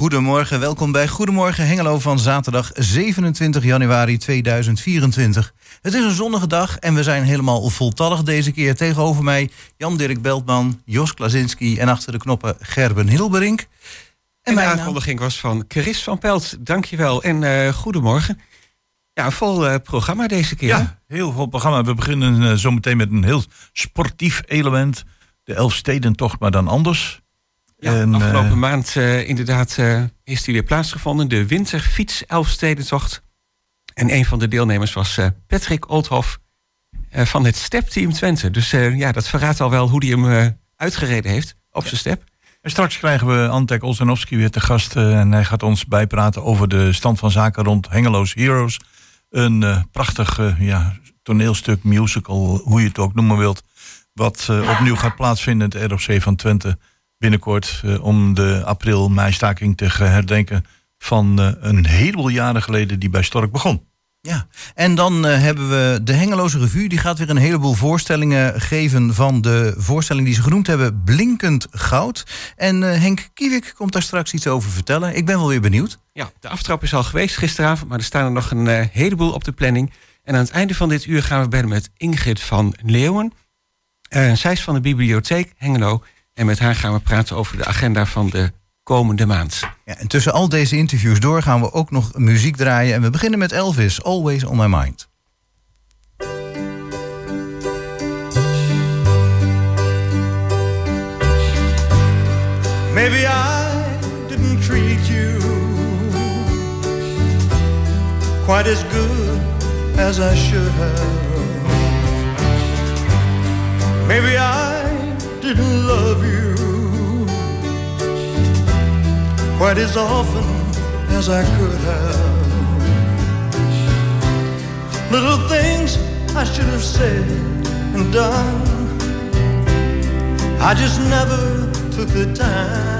en goedemorgen. Welkom bij Goedemorgen Hengelo van zaterdag 27 januari 2024. Het is een zonnige dag en we zijn helemaal voltallig deze keer. Tegenover mij Jan-Dirk Beltman, Jos Klasinski en achter de knoppen Gerben Hilberink. En, de aankondiging was van Chris van Pelt. Dankjewel en uh, goedemorgen. Ja, vol uh, programma deze keer. Ja, heel vol programma. We beginnen uh, zometeen met een heel sportief element. De Elfstedentocht, maar dan anders. Ja, en, afgelopen maand inderdaad is die weer plaatsgevonden. De winterfiets Elfstedentocht. En een van de deelnemers was Patrick Oldhoff van het Step-team Twente. Dus ja, dat verraadt al wel hoe hij hem uitgereden heeft op zijn step. En straks krijgen we Antek Olsenowski weer te gast. en hij gaat ons bijpraten over de stand van zaken rond Hengelo's Heroes. Een uh, prachtig uh, ja, toneelstuk, musical, hoe je het ook noemen wilt. Wat opnieuw gaat plaatsvinden in het ROC van Twente binnenkort. om de april-meistaking te herdenken van een heleboel jaren geleden die bij Stork begon. Ja, en dan uh, hebben we de Hengeloze Revue. Die gaat weer een heleboel voorstellingen geven van de voorstelling die ze genoemd hebben, Blinkend Goud. En uh, Henk Kiewik komt daar straks iets over vertellen. Ik ben wel weer benieuwd. Ja, de aftrap is al geweest gisteravond, maar er staan er nog een uh, heleboel op de planning. En aan het einde van dit uur gaan we bellen met Ingrid van Leeuwen. zij is van de bibliotheek Hengelo. En met haar gaan we praten over de agenda van de komende maand. Ja, en tussen al deze interviews door gaan we ook nog muziek draaien. En we beginnen met Elvis, Always on My Mind. Maybe I didn't treat you quite as good as I should have. Maybe I didn't love you quite as often as I could have. Little things I should have said and done. I just never took the time.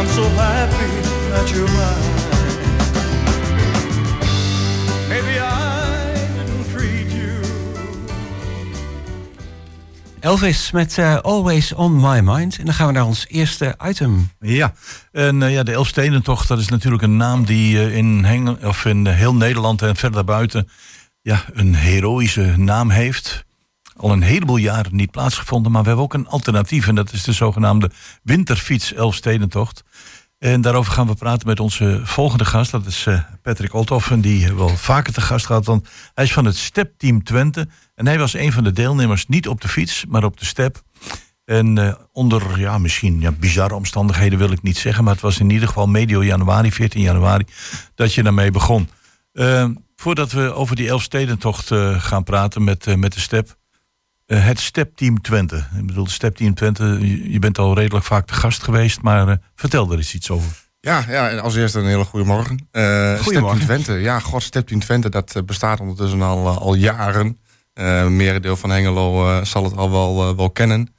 I'm so happy that you're mine. Maybe I didn't treat you. Elvis met eh, Always On My Mind. En dan gaan we naar ons eerste item. Ja, en eh, ja, de Elfstedentocht, dat is natuurlijk een naam die eh, in, Hengel, of in heel Nederland en verder daarbuiten ja, een heroïsche naam heeft. Al een heleboel jaren niet plaatsgevonden, maar we hebben ook een alternatief. En dat is de zogenaamde Winterfiets Elfstedentocht. En daarover gaan we praten met onze volgende gast. Dat is eh, Patrick Olthoffen, die we wel vaker te gast gehad. Want hij is van het Step-team Twente. En hij was een van de deelnemers, niet op de fiets, maar op de step. En eh, onder, ja, misschien ja, bizarre omstandigheden wil ik niet zeggen. Maar het was in ieder geval medio januari, 14 januari, dat je daarmee begon. Eh, voordat we over die Elfstedentocht eh gaan praten met, eh, met de step. Eh, het Step-team Twente. Ik bedoel, Step-team Twente, je, bent al redelijk vaak te gast geweest. Maar eh, vertel er eens iets over. Ja, ja, en als eerste een hele goede morgen. Uh, Goedemorgen. Twente. Ja, god, Stepteam Twente, dat bestaat ondertussen al, al jaren. Merendeel van Hengelo zal het al wel, wel kennen.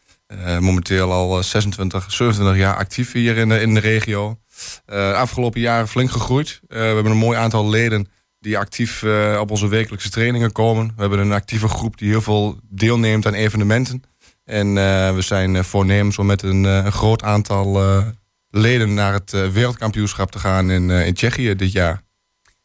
Momenteel al eh, 26, 27 jaar actief hier in de, in de regio. Eh afgelopen jaren flink gegroeid. We hebben een mooi aantal leden die actief eh, op onze wekelijkse trainingen komen. We hebben een actieve groep die heel veel deelneemt aan evenementen. En eh, we zijn eh, voornemens om met een, groot aantal leden naar het wereldkampioenschap te gaan in, in Tsjechië dit jaar.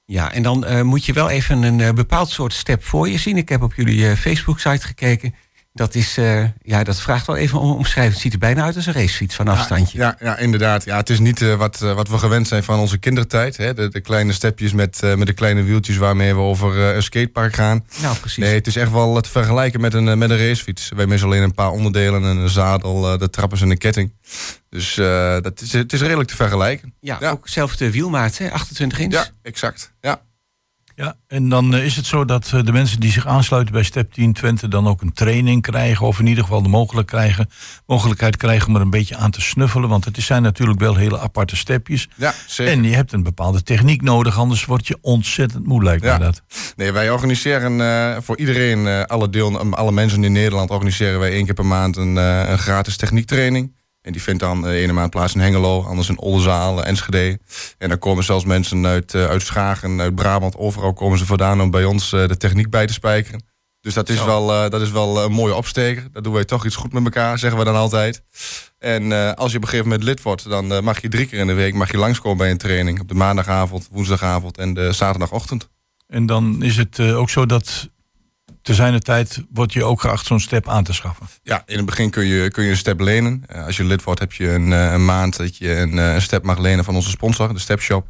Ja, en dan moet je wel even een bepaald soort step voor je zien. Ik heb op jullie Facebook-site gekeken. Dat, is, eh, ja, dat vraagt wel even om omschrijven. Het ziet er bijna uit als een racefiets van afstandje. Ja, ja, inderdaad. Ja, het is niet eh, wat, eh, wat we gewend zijn van onze kindertijd. Hè? De, de kleine stepjes met, met de kleine wieltjes waarmee we over een skatepark gaan. Nou, precies. Nee, het is echt wel te vergelijken met een, met een racefiets. Wij missen alleen een paar onderdelen, en een zadel, de trappers en de ketting. Dus dat is, het is redelijk te vergelijken. ja, ja. ook zelfde wielmaat, hè? 28 inch. Ja, exact. Ja. Ja, en dan eh, is het zo dat eh, de mensen die zich aansluiten bij Step 10 Twente dan ook een training krijgen. Of in ieder geval de mogelijk krijgen, mogelijkheid krijgen om er een beetje aan te snuffelen. Want het zijn natuurlijk wel hele aparte stepjes. Ja, zeker. En je hebt een bepaalde techniek nodig, anders word je ontzettend moe, lijkt Ja. mij dat. Nee, wij organiseren eh, voor iedereen, alle, deel, alle mensen in Nederland, organiseren wij één keer per maand een, een gratis techniektraining. En die vindt dan de ene maand plaats in Hengelo, anders in Oldenzaal, eh, Enschede. En dan komen zelfs mensen uit, eh, uit Schagen, uit Brabant, overal komen ze vandaan om bij ons eh, de techniek bij te spijkeren. Dus dat is, wel, eh, dat is wel een mooie opsteker. Dat doen wij toch iets goed met elkaar, zeggen we dan altijd. En eh, als je op een gegeven moment lid wordt, dan eh, mag je drie keer in de week mag je langskomen bij een training. Op de maandagavond, woensdagavond en de zaterdagochtend. En dan is het eh, ook zo dat te zijner tijd wordt je ook geacht zo'n step aan te schaffen. Ja, in het begin kun je, kun je een step lenen. Eh, als je lid wordt, heb je een, eh, een maand dat je een, eh, een step mag lenen van onze sponsor, de Stepshop.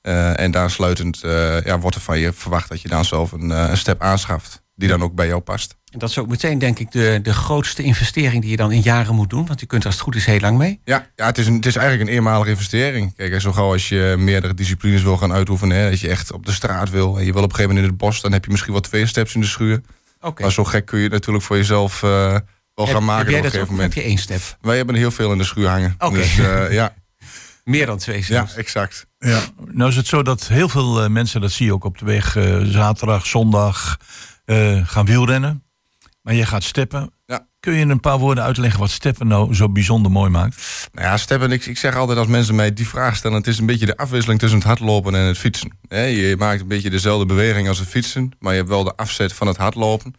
Eh en daar sluitend ja, wordt er van je verwacht dat je dan zelf een, een step aanschaft. Die dan ook bij jou past. En dat is ook meteen, denk ik, de, de grootste investering die je dan in jaren moet doen. Want je kunt er als het goed is heel lang mee. Ja, ja het, is een, het is eigenlijk een eenmalige investering. Kijk, zo gauw als je meerdere disciplines wil gaan uitoefenen, hè, dat je echt op de straat wil en je wil op een gegeven moment in het bos, dan heb je misschien wel twee steps in de schuur. Oké. Maar zo gek kun je het natuurlijk voor jezelf eh, wel Heb- gaan maken heb jij op een dat gegeven moment. heb je één step? Wij hebben er heel veel in de schuur hangen. Oké. Dus eh, ja, Meer dan twee ja, zelfs. exact. Ja. Nou is het zo dat heel veel eh, mensen, dat zie je ook op de weg, zaterdag, zondag, eh, gaan wielrennen. Maar je gaat steppen. Ja. Kun je in een paar woorden uitleggen wat steppen nou zo bijzonder mooi maakt? Nou ja, Steppen, ik, ik zeg altijd als mensen mij die vraag stellen... het is een beetje de afwisseling tussen het hardlopen en het fietsen. Je maakt een beetje dezelfde beweging als het fietsen... maar je hebt wel de afzet van het hardlopen.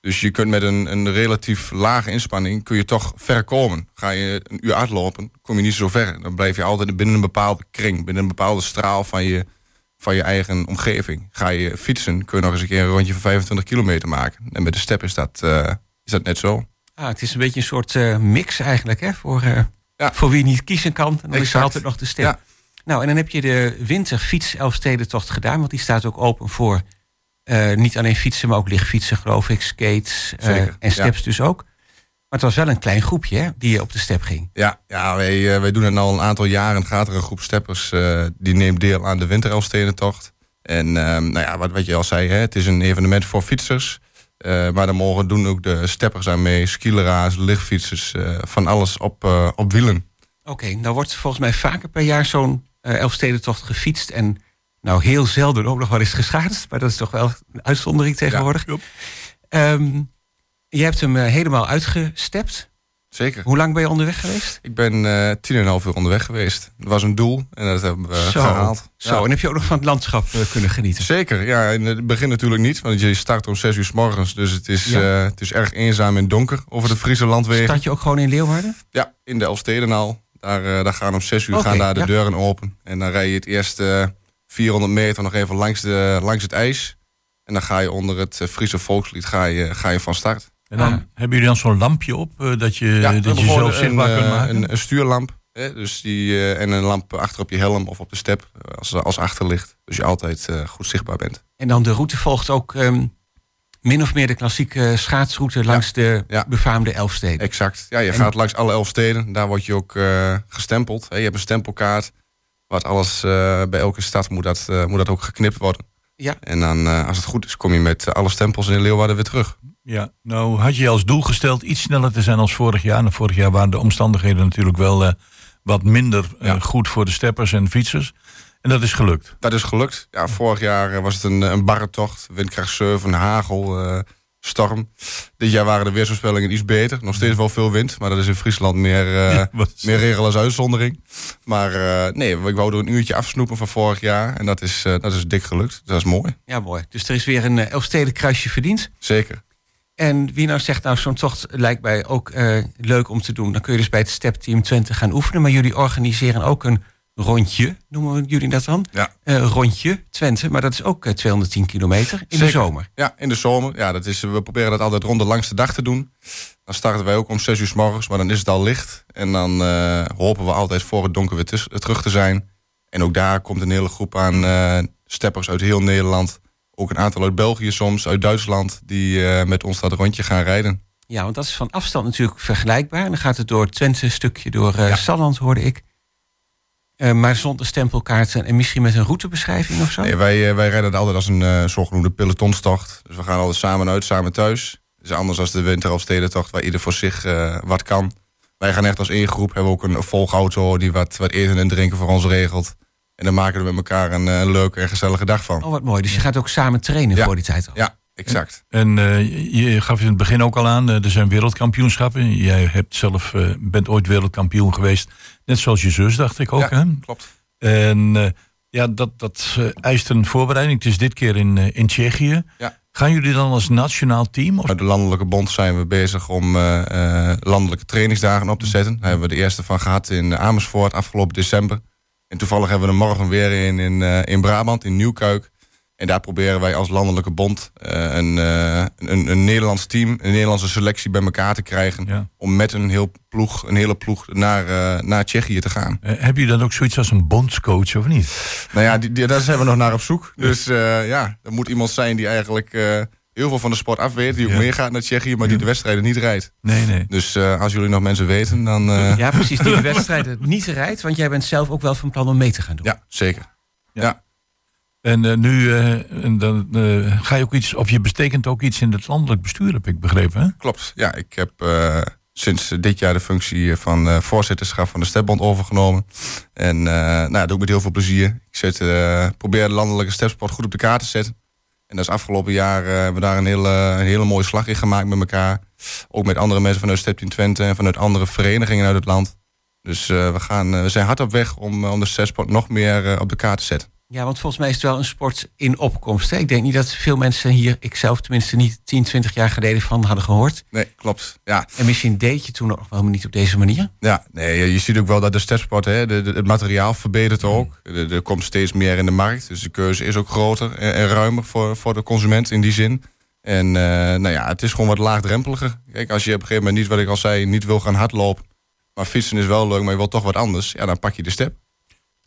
Dus je kunt met een, een relatief lage inspanning... kun je toch ver komen. Ga je een uur hardlopen, kom je niet zo ver. Dan blijf je altijd binnen een bepaalde kring... binnen een bepaalde straal van je, van je eigen omgeving. Ga je fietsen, kun je nog eens een keer een rondje van 25 kilometer maken. En met de step is dat, eh, is dat net zo. Ah, het is een beetje een soort eh, mix eigenlijk, hè? Voor, eh, Ja. voor wie niet kiezen kan. En dan is er altijd nog de step. Ja. Nou, en dan heb je de winterfiets Elfstedentocht gedaan. Want die staat ook open voor niet alleen fietsen, maar ook lichtfietsen, geloof ik. Skates Zeker, en steps dus ook. Maar het was wel een klein groepje hè, die op de step ging. Ja, ja wij, eh, wij doen het al een aantal jaren. Gaat er een groep steppers eh, die neemt deel aan de Winterelfstedentocht. En ehm, nou ja, wat, wat je al zei, hè, het is een evenement voor fietsers. Maar dan mogen doen ook de steppers aan mee, skileraars, lichtfietsers, van alles op, op wielen. Oké, nou wordt volgens mij vaker per jaar zo'n Elfstedentocht gefietst. En nou heel zelden ook nog wel eens geschaatst. Maar dat is toch wel een uitzondering tegenwoordig. Ehm, je hebt hem eh, helemaal uitgestept. zeker. Hoe lang ben je onderweg geweest? Ik ben eh tien en een half uur onderweg geweest. Dat was een doel en dat hebben we Zo. gehaald. Zo, Ja. en heb je ook nog van het landschap eh, kunnen genieten? Zeker, ja. In het begin natuurlijk niet, want je start om zes uur s morgens. Dus het is, Ja. eh, het is erg eenzaam en donker over de Friese landwegen. Start je ook gewoon in Leeuwarden? Ja, in de Elfstedenal. Daar, eh, daar gaan om zes uur gaan daar de ja. deuren open. En dan rij je het eerste eh, 400 meter nog even langs, de, langs het ijs. En dan ga je onder het eh, Friese volkslied ga je, ga je van start. En dan Ah. hebben jullie dan zo'n lampje op eh, dat je, Ja, dat je zelf zichtbaar een, kunt eh, maken? Een, een stuurlamp. Hè, dus die, eh, en een lamp achter op je helm of op de step als, als achterlicht. Dus je altijd eh, goed zichtbaar bent. En dan de route volgt ook ehm, min of meer de klassieke schaatsroute langs de ja. befaamde Elfsteden. Exact. Ja, je En- gaat langs alle elf steden. Daar word je ook eh, gestempeld. Hè, je hebt een stempelkaart. Wat alles eh, bij elke stad moet dat, eh, moet dat ook geknipt worden. Ja. En dan, eh, als het goed is, kom je met alle stempels in Leeuwarden weer terug. Ja, nou had je als doel gesteld iets sneller te zijn als vorig jaar. En vorig jaar waren de omstandigheden natuurlijk wel eh, wat minder eh, Ja. goed voor de steppers en fietsers. En dat is gelukt. Dat is gelukt. Ja, vorig jaar eh, was het een, een barre tocht. Windkracht 7, hagel, eh, storm. Dit jaar waren de weersvoorspellingen iets beter. Nog steeds wel veel wind, maar dat is in Friesland meer, eh, Ja, wat- meer regel als uitzondering. Maar eh, nee, ik wou er een uurtje afsnoepen van vorig jaar. En dat is, eh, dat is dik gelukt. Dat is mooi. Ja, mooi. Dus er is weer een uh, Elfsteden kruisje verdiend. Zeker. En wie nou zegt, nou zo'n tocht lijkt mij ook eh, leuk om te doen. Dan kun je dus bij het Step Team Twente gaan oefenen. Maar jullie organiseren ook een rondje, noemen jullie dat dan? Ja. Eh, rondje Twente, maar dat is ook eh, 210 kilometer in de zomer. Ja, in de zomer. Ja, dat is, we proberen dat altijd rond de langste dag te doen. Dan starten wij ook om 6 uur s morgens, maar dan is het al licht. En dan eh, hopen we altijd voor het donker weer terug te zijn. En ook daar komt een hele groep aan eh, steppers uit heel Nederland. Ook een aantal uit België soms, uit Duitsland, die eh, met ons dat rondje gaan rijden. Ja, want dat is van afstand natuurlijk vergelijkbaar. En dan gaat het door Twente stukje, door Ja. Salland hoorde ik. Eh, maar zonder stempelkaarten en misschien met een routebeschrijving of zo? Nee, wij, wij rijden het altijd als een eh, zogenoemde pelotonstocht. Dus we gaan altijd samen uit, samen thuis. Dus anders als de winter- of stedentocht, waar ieder voor zich wat kan. Wij gaan echt als één groep. Hebben we ook een volgauto die wat, wat eten en drinken voor ons regelt. En dan maken we met elkaar een, eh, een leuke en gezellige dag van. Oh, wat mooi. Dus je gaat ook samen trainen Ja. voor die tijd al. Ja, exact. En eh, je- je gaf in het begin ook al aan, eh, er zijn wereldkampioenschappen. Jij hebt zelf, bent ooit wereldkampioen geweest. Net zoals je zus, dacht ik ook. Ja, Hè? klopt. En ja, dat, dat eist een voorbereiding. Het is dit keer in, in Tsjechië. Ja. Gaan jullie dan als nationaal team? Of? De Landelijke Bond zijn we bezig om landelijke trainingsdagen op te zetten. Daar hebben we de eerste van gehad in Amersfoort afgelopen december. En toevallig hebben we er morgen weer in, in, eh, in Brabant, in Nieuwkuik. En daar proberen wij als Landelijke Bond eh, een, eh, een, een Nederlands team, een Nederlandse selectie bij elkaar te krijgen. Ja. Om met een, heel ploeg, een hele ploeg naar, naar Tsjechië te gaan. Heb je dan ook zoiets als een bondscoach of niet? Nou ja, die, die- daar zijn we nog naar op zoek. Dus ja, er moet iemand zijn die eigenlijk heel veel van de sport af weet. Die ook Ja. meegaat naar Tsjechië, maar die de wedstrijden niet rijdt. Nee, nee. Dus eh, als jullie nog mensen weten, dan... eh, Ja, precies. Die de wedstrijden niet rijdt. Want jij bent zelf ook wel van plan om mee te gaan doen. ja, zeker. Ja. En eh, nu en dan, ga je ook iets, of je betekent ook iets in het landelijk bestuur, heb ik begrepen. Hè? klopt. Ja, ik heb sinds dit jaar de functie van voorzitterschap van de Stepbond overgenomen. En nou, dat doe ik met heel veel plezier. Ik zet, probeer de landelijke stepsport goed op de kaart te zetten. En dat is afgelopen jaar eh, hebben we daar een hele, een hele mooie slag in gemaakt met elkaar. Ook met andere mensen vanuit Step Team Twente en vanuit andere verenigingen uit het land. Dus eh, we, gaan, eh, we zijn hard op weg om, eh, de stepsport nog meer eh, op de kaart te zetten. Ja, want volgens mij is het wel een sport in opkomst. Hè? Ik denk niet dat veel mensen hier, ik zelf tenminste niet 10, 20 jaar geleden van hadden gehoord. Nee, klopt. Ja, En misschien deed je toen nog wel niet op deze manier. Ja, nee, je- ziet ook wel dat de stepsport, hè, de, de- het materiaal verbetert ook. Er, er komt steeds meer in de markt, dus de keuze is ook groter en, en ruimer voor, voor de consument in die zin. En eh, nou ja, het is gewoon wat laagdrempeliger. Kijk, als je op een gegeven moment niet, wat ik al zei, niet wil gaan hardlopen, maar fietsen is wel leuk, maar je wilt toch wat anders, ja, dan pak je de step.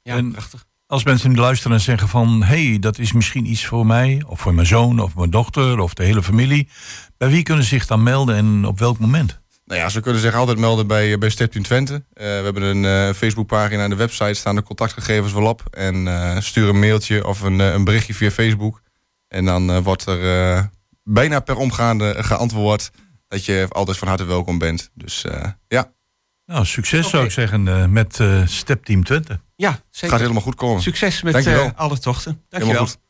Ja, En- prachtig. Als mensen luisteren en zeggen van... hé, hey, dat is misschien iets voor mij, of voor mijn zoon, of mijn dochter, of de hele familie. Bij wie kunnen ze zich dan melden en op welk moment? Nou ja, ze kunnen zich altijd melden bij, bij Step Team Twente. Eh, we hebben een eh, Facebookpagina en de website staan de contactgegevens wel op. En eh, stuur een mailtje of een, eh, een berichtje via Facebook. En dan eh, wordt er eh, bijna per omgaande geantwoord dat je altijd van harte welkom bent. Dus eh, ja, Nou, succes zou ik zeggen eh, met eh Step Team Twente. Ja, het zeker. gaat helemaal goed komen. Succes met eh, alle tochten. Helemaal Dankjewel.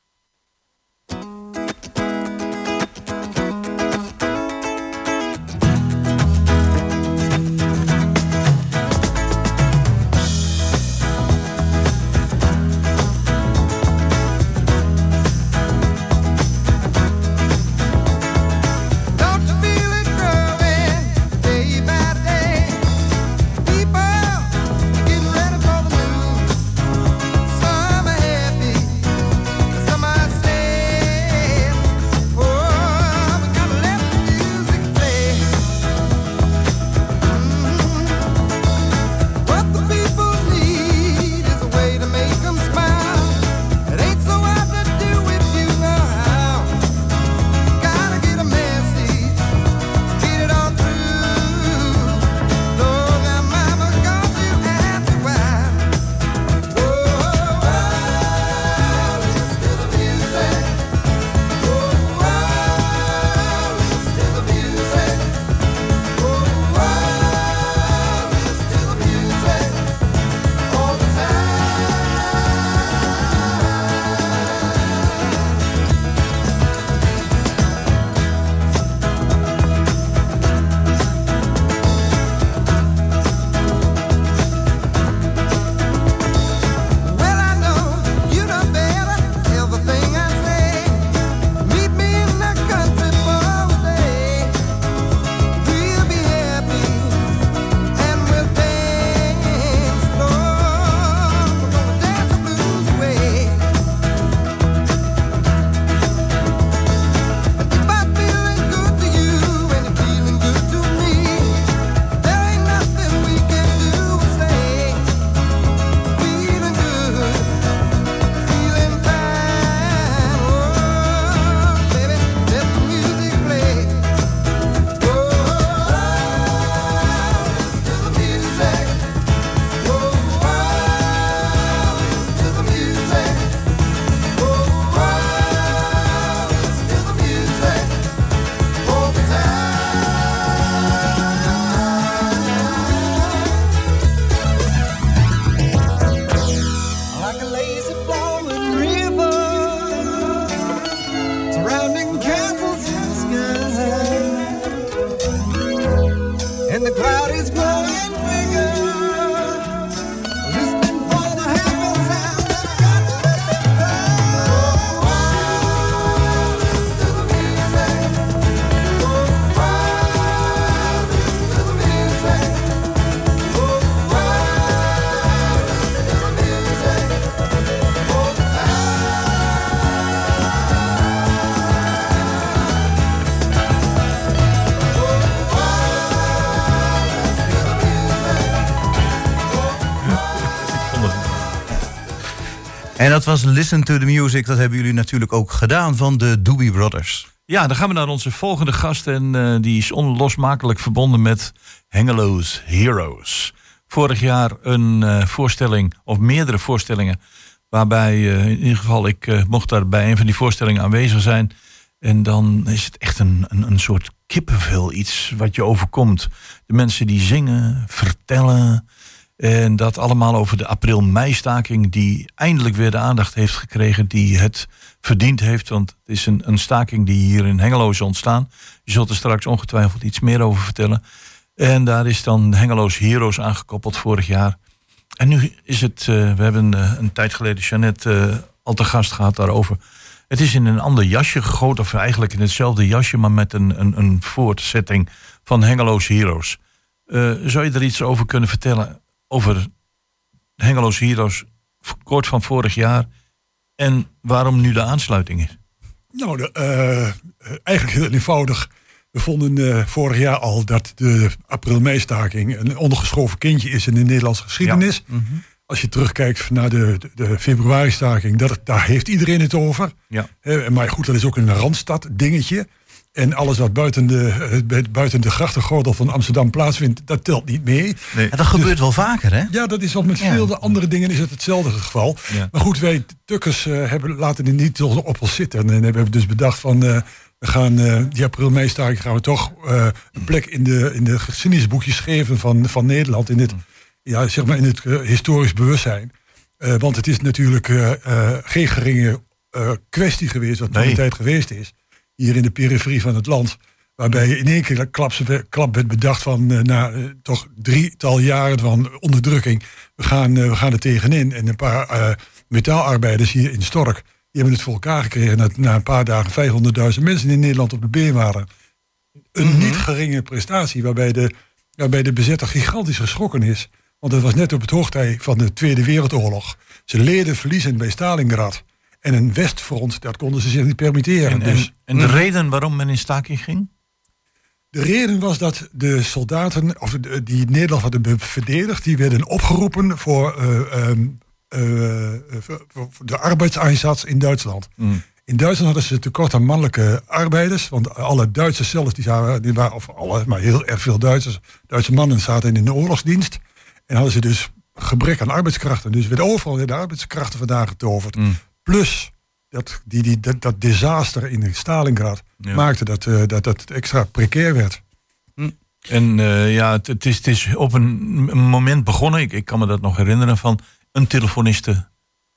En dat was Listen to the Music. Dat hebben jullie natuurlijk ook gedaan van de Doobie Brothers. Ja, dan gaan we naar onze volgende gast. En eh, die is onlosmakelijk verbonden met Hengelo's Heroes. Vorig jaar een eh, voorstelling, of meerdere voorstellingen. Waarbij eh, in ieder geval ik mocht daar bij een van die voorstellingen aanwezig zijn. En dan is het echt een, een, een soort kippenvel, iets wat je overkomt. De mensen die zingen, vertellen. En dat allemaal over de april-mei-staking, die eindelijk weer de aandacht heeft gekregen die het verdiend heeft. Want het is een, een staking die hier in Hengelo is ontstaan. Je zult er straks ongetwijfeld iets meer over vertellen. En daar is dan Hengelo's Heroes aangekoppeld vorig jaar. En nu is het, uh, we hebben uh, een tijd geleden Jeannette uh, al te gast gehad daarover. Het is in een ander jasje gegoten, of eigenlijk in hetzelfde jasje, maar met een, een, een voortzetting van Hengelo's Heroes. zou je er iets over kunnen vertellen? Over Hengelo's Heroes, kort van vorig jaar. En waarom nu de aansluiting is? Nou, de, uh, eigenlijk heel eenvoudig. We vonden uh, vorig jaar al dat de april-mei-staking een ondergeschoven kindje is in de Nederlandse geschiedenis. Ja. Mm -hmm. Als je terugkijkt naar de, de, de februari-staking, dat, daar heeft iedereen het over. Ja. Uh, maar goed, dat is ook een Randstad dingetje. En alles wat buiten de, buiten de grachtengordel van Amsterdam plaatsvindt, dat telt niet mee. Nee. dat gebeurt wel vaker, hè? Ja, dat is wat met ja. veel andere dingen is het hetzelfde geval. Ja. Maar goed, wij tukkers uh, hebben, laten het niet op ons zitten. En hebben dus bedacht van, uh, we gaan uh, die april meestaking gaan we toch een plek in de, in de geschiedenisboekjes geven van, van Nederland. In het, ja, zeg maar in het historisch bewustzijn. want het is natuurlijk geen geringe kwestie geweest wat nee. toen de tijd geweest is hier in de periferie van het land. Waarbij in één keer klap, klap werd bedacht van uh, na uh, toch drietal jaren van onderdrukking. We gaan, uh, we gaan er tegenin. En een paar metaalarbeiders hier in Stork. Die hebben het voor elkaar gekregen dat na een paar dagen 500.000 mensen in Nederland op de been waren. Een mm -hmm. niet geringe prestatie waarbij de, waarbij de bezetter gigantisch geschrokken is. Want het was net op het hoogtij van de Tweede Wereldoorlog. Ze leden verliezen bij Stalingrad. En een Westfront, dat konden ze zich niet permitteren. En, dus, en de reden waarom men in staking ging? De reden was dat de soldaten of de, die Nederland hadden verdedigd, die werden opgeroepen voor, uh, um, uh, voor de arbeidseinsatz in Duitsland. Mm. In Duitsland hadden ze tekort aan mannelijke arbeiders, want alle Duitsers zelf, die waren, die waren of alle, maar heel erg veel Duitsers, Duitse mannen zaten in de oorlogsdienst. En hadden ze dus gebrek aan arbeidskrachten. Dus werden overal de arbeidskrachten vandaan getoverd. Mm. Plus dat, die, die, dat, dat disaster in Stalingrad ja. maakte dat, uh, dat dat extra precair werd. Hm. En uh, ja, het, het, is, het is op een, moment begonnen, ik, ik kan me dat nog herinneren, van een telefoniste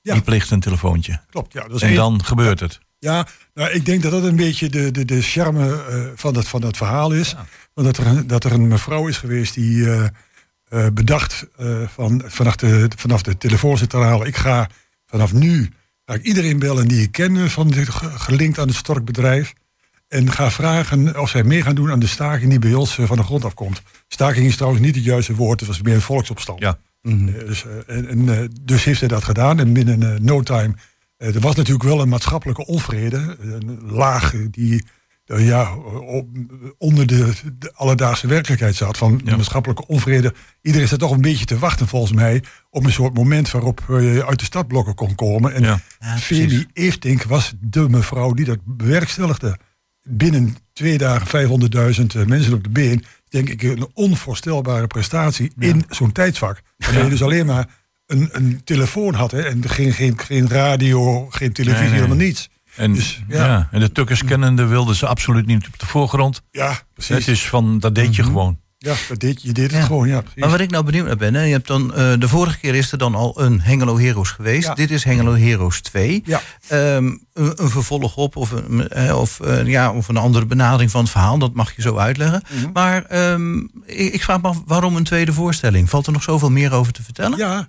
ja. die plicht een telefoontje. Klopt, ja. en dan gebeurt het. Ja, nou, ik denk dat dat een beetje de, de, de charme uh, van, dat, van dat verhaal is. Want dat er, dat er een mevrouw is geweest die bedacht van, vanaf, de, vanaf de telefooncentrale, ik ga vanaf nu ik iedereen bellen die ik ken van dit, gelinkt aan het Storkbedrijf. En ga vragen of zij mee gaan doen aan de staking die bij ons van de grond afkomt. Staking is trouwens niet het juiste woord, het was meer een volksopstand. Ja. Mm -hmm. dus, en, en, dus heeft zij dat gedaan en binnen no time. er was natuurlijk wel een maatschappelijke onvrede, een laag die ja, onder de, de, alledaagse werkelijkheid zat. Van ja. maatschappelijke onvrede. Iedereen zat toch een beetje te wachten, volgens mij, op een soort moment waarop je uit de stadblokken kon komen. En ja. Feli Eeftink was de mevrouw die dat bewerkstelligde. Binnen twee dagen 500.000 mensen op de been. Denk ik een onvoorstelbare prestatie in zo'n tijdsvak. Waarbij je dus alleen maar een, een telefoon had. Hè, en geen, geen, geen radio, geen televisie, nee, nee. helemaal niets. En, dus, ja. ja. en de Tukkers kennende wilden ze absoluut niet op de voorgrond. Ja, precies. Het is van, dat deed je mm -hmm. gewoon. Ja, dat deed, je deed het ja. gewoon, ja. Precies. Maar wat ik nou benieuwd naar ben, hè, je hebt dan, uh, de vorige keer is er dan al een Hengelo Heroes geweest. Ja. Dit is Hengelo Heroes 2. Ja. Um, een, een, vervolg op of, een, of, uh, ja, of een andere benadering van het verhaal, dat mag je zo uitleggen. Mm -hmm. Maar um, ik, ik, vraag me af, waarom een tweede voorstelling? Valt er nog zoveel meer over te vertellen? Ja,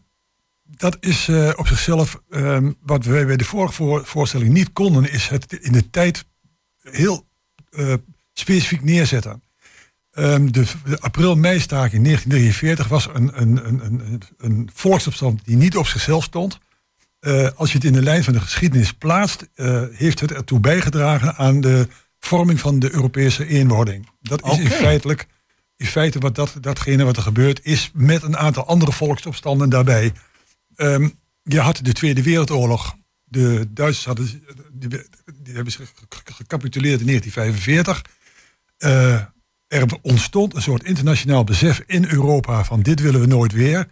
dat is uh, op zichzelf um, wat wij bij de vorige voor, voorstelling niet konden, is het in de tijd heel uh, specifiek neerzetten. Um, de, de april-mei-staking 1943 was een, een, een, een, een volksopstand die niet op zichzelf stond. Uh, als je het in de lijn van de geschiedenis plaatst, heeft het ertoe bijgedragen aan de vorming van de Europese eenwording. Dat is okay. in, feitelijk, in feite wat dat, datgene wat er gebeurt, is met een aantal andere volksopstanden daarbij. Um, je had de Tweede Wereldoorlog. De Duitsers hadden, die, die hebben zich gecapituleerd in 1945. Uh, er ontstond een soort internationaal besef in Europa van dit willen we nooit weer.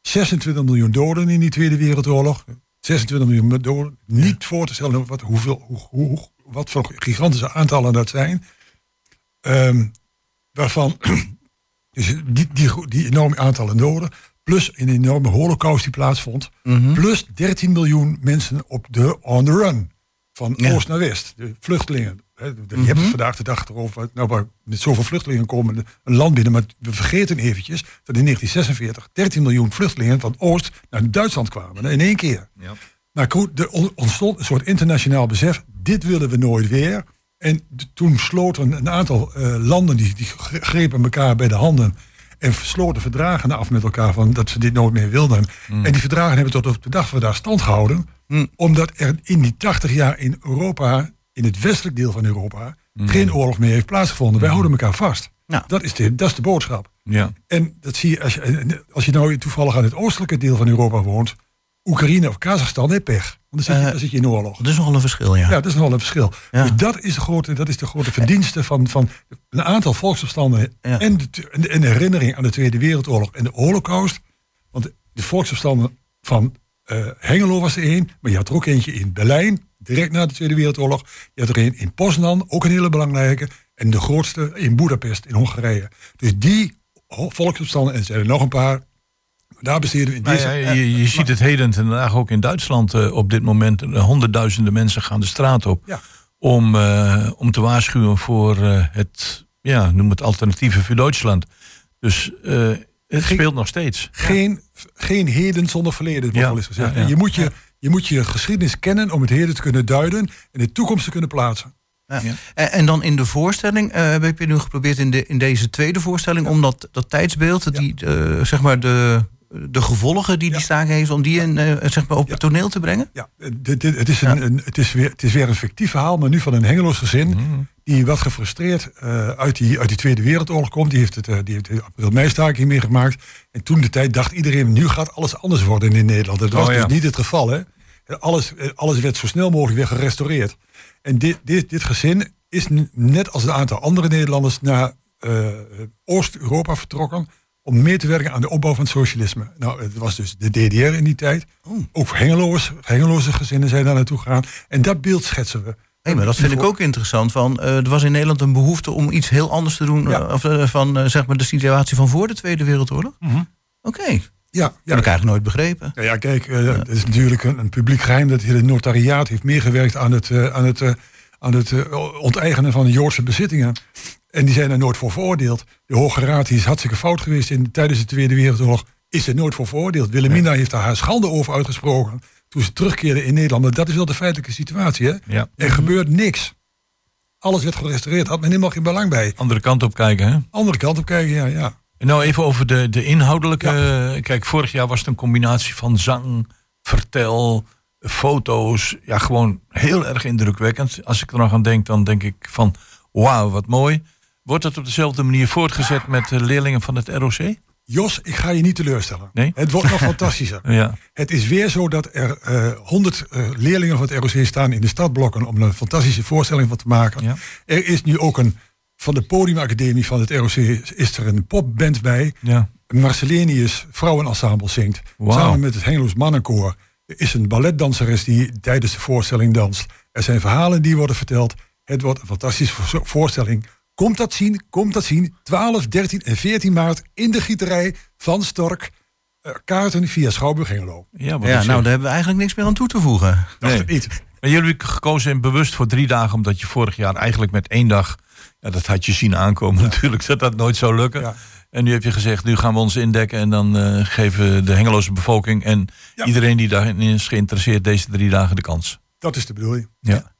26 miljoen doden in die Tweede Wereldoorlog. 26 miljoen doden. Niet voor te stellen wat, hoeveel, hoe, hoe, wat voor gigantische aantallen dat zijn. Um, waarvan dus die, die, die enorme aantallen doden. Plus een enorme holocaust die plaatsvond. Mm Plus 13 miljoen mensen op de on the run. Van oost naar west. De vluchtelingen. Je hebt het mhm. vandaag de dag erover. Nou, waar met zoveel vluchtelingen komen een land binnen. Maar we vergeten eventjes dat in 1946 13 miljoen vluchtelingen van oost naar Duitsland kwamen. In één keer. Ja. Maar goed, er ontstond een soort internationaal besef. Dit willen we nooit weer. En toen sloten een aantal uh, landen, die, die grepen elkaar bij de handen. En sloten verdragen af met elkaar van dat ze dit nooit meer wilden. Mm. En die verdragen hebben tot op de dag van vandaag stand gehouden. Mm. Omdat er in die 80 jaar in Europa, in het westelijk deel van Europa, mm. geen oorlog meer heeft plaatsgevonden. Wij houden elkaar vast. Dat, is de, dat is de boodschap. Ja. En dat zie je als, je als je nou toevallig aan het oostelijke deel van Europa woont. Oekraïne of Kazachstan heeft pech. Want dan zit, je, dan zit je in oorlog. Dat is nogal een verschil, ja. Ja, dat is nogal een verschil. Dus dat is de grote, dat is de grote verdienste van, van een aantal volksopstanden. En, de, en de herinnering aan de Tweede Wereldoorlog en de Holocaust. Want de volksopstanden van uh, Hengelo was er één. Maar je had er ook eentje in Berlijn, direct na de Tweede Wereldoorlog. Je had er een in Poznan, ook een hele belangrijke. En de grootste in Budapest, in Hongarije. Dus die volksopstanden, en er zijn er nog een paar, daar besteden we in deze... ja, je, je ziet het heden ten dagen ook in Duitsland uh, op dit moment. Uh, honderdduizenden mensen gaan de straat op. Ja. Om, uh, om te waarschuwen voor het, ja, noem het alternatieve voor Duitsland. Dus het geen, speelt nog steeds. Geen, geen heden zonder verleden, wordt ja. wel eens gezegd. Ja, je, moet je, je moet je geschiedenis kennen om het heden te kunnen duiden en de toekomst te kunnen plaatsen. Ja. En, en, dan in de voorstelling, uh, heb je nu geprobeerd in, de, in deze tweede voorstelling om dat, dat tijdsbeeld, die, uh, zeg maar de, de gevolgen die die staking heeft, om die in, uh, zeg maar op het toneel te brengen? Ja, dit, het, is een, een, het, is weer, het is weer een fictief verhaal, maar nu van een hengeloos gezin. Mhm. Die wat gefrustreerd uh, uit, die, uit die Tweede Wereldoorlog komt. Die heeft, het, uh, die heeft de april-mei-staking meegemaakt. En toen de tijd dacht iedereen, nu gaat alles anders worden in Nederland. Dat was oh, dus niet het geval. Hè? Alles, alles werd zo snel mogelijk weer gerestaureerd. En dit, dit, dit gezin is net als een aantal andere Nederlanders naar Oost-Europa vertrokken om mee te werken aan de opbouw van het socialisme. Nou, het was dus de DDR in die tijd. Oh. Ook Hengeloos, Hengeloze gezinnen zijn daar naartoe gegaan. En dat beeld schetsen we. Hey, maar dat vind ik ook interessant. Van, uh, er was in Nederland een behoefte om iets heel anders te doen. Uh, of, uh, van zeg maar de situatie van voor de Tweede Wereldoorlog. Mm -hmm. Oké. Okay. Ja, ja, dat heb ik eigenlijk nooit begrepen. Ja, ja kijk, het is natuurlijk een, een, publiek geheim dat het notariaat heeft meegewerkt aan het, aan het, aan het onteigenen van de Joodse bezittingen. En die zijn er nooit voor veroordeeld. De Hoge Raad is hartstikke fout geweest in, tijdens de Tweede Wereldoorlog. Is er nooit voor veroordeeld. Willemina heeft daar haar schande over uitgesproken. Toen ze terugkeerde in Nederland. Maar dat is wel de feitelijke situatie. Hè? Ja. Er gebeurt niks. Alles werd gerestaureerd. Had men helemaal geen belang bij. Andere kant op kijken, hè? Andere kant op kijken, ja. ja. En nou even over de, de inhoudelijke. Kijk, vorig jaar was het een combinatie van zang, vertel, foto's. Ja, gewoon heel erg indrukwekkend. Als ik er nog aan denk, dan denk ik van... Wauw, wat mooi. Wordt dat op dezelfde manier voortgezet met de leerlingen van het ROC? Jos, ik ga je niet teleurstellen. Nee? Het wordt nog fantastischer. ja. Het is weer zo dat er uh, 100 uh, leerlingen van het ROC staan in de stadblokken om een fantastische voorstelling van te maken. Ja. Er is nu ook een, van de podiumacademie van het ROC is er een popband bij. Ja. Marcelenius vrouwenensemble zingt. Wow. Samen met het Hengeloos Mannenkoor. Er is een balletdanseres die tijdens de voorstelling danst. Er zijn verhalen die worden verteld. Het wordt een fantastische voorstelling Komt dat zien, komt dat zien. 12, 13 en 14 maart in de gieterij van Stork. Uh, kaarten via Schouwburg Hengelo. Ja, ja nou, daar hebben we eigenlijk niks meer aan toe te voegen. Dacht nee. niet. Maar jullie hebben gekozen bewust voor drie dagen, omdat je vorig jaar eigenlijk met één dag, ja, dat had je zien aankomen natuurlijk, dat dat nooit zou lukken. Ja. En nu heb je gezegd, nu gaan we ons indekken en dan uh, geven de Hengeloze bevolking en iedereen die daarin is geïnteresseerd deze drie dagen de kans. Dat is de bedoeling. Ja.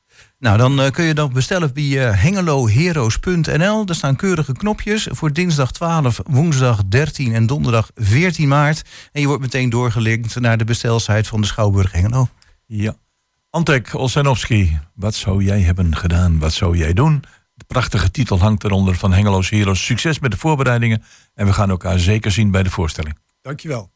Nou, dan uh, kun je dat bestellen via hengeloheroes.nl. Er staan keurige knopjes voor dinsdag 12, woensdag 13 en donderdag 14 maart. En je wordt meteen doorgelinkt naar de bestelsite van de Schouwburg Hengelo. Ja. Antek Olsenowski, wat zou jij hebben gedaan? Wat zou jij doen? De prachtige titel hangt eronder van Hengelo's Heroes. Succes met de voorbereidingen en we gaan elkaar zeker zien bij de voorstelling. Dankjewel.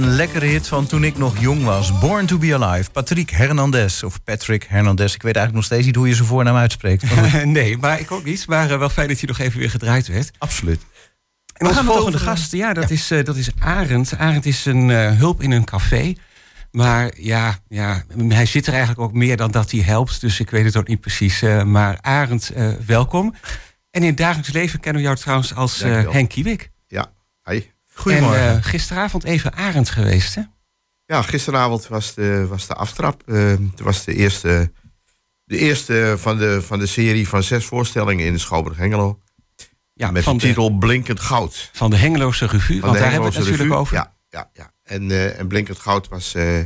Nou een lekkere hit van toen ik nog jong was. Born to be Alive. Patrick Hernandez. Of Patrick Hernandez. Ik weet eigenlijk nog steeds niet hoe je zijn voornaam uitspreekt. Nee, maar ik ook niet. Maar eh, wel fijn dat hij nog even weer gedraaid werd. absoluut. En onze volgende over- gast, ja, dat, Is, eh, dat is Arend. Arend is een eh, hulp in een café. Maar ja, ja, hij zit er eigenlijk ook meer dan dat hij helpt. Dus ik weet het ook niet precies. eh, maar Arend, eh, welkom. En in het dagelijks leven kennen we jou trouwens als eh. Henk Kiewik. Ja, hi. Goedemorgen. En eh, gisteravond even Arend geweest, hè? Ja, gisteravond was de, was de aftrap. Eh, Het was de eerste, de eerste van, de, van de serie van zes voorstellingen in de Schouwburg Hengelo. Ja, met van de titel Blinkend Goud. Van de Hengeloze Revue, Van want de daar hebben we het Hengeloze natuurlijk over. Ja, ja, ja. En, eh, en Blinkend Goud was... eh,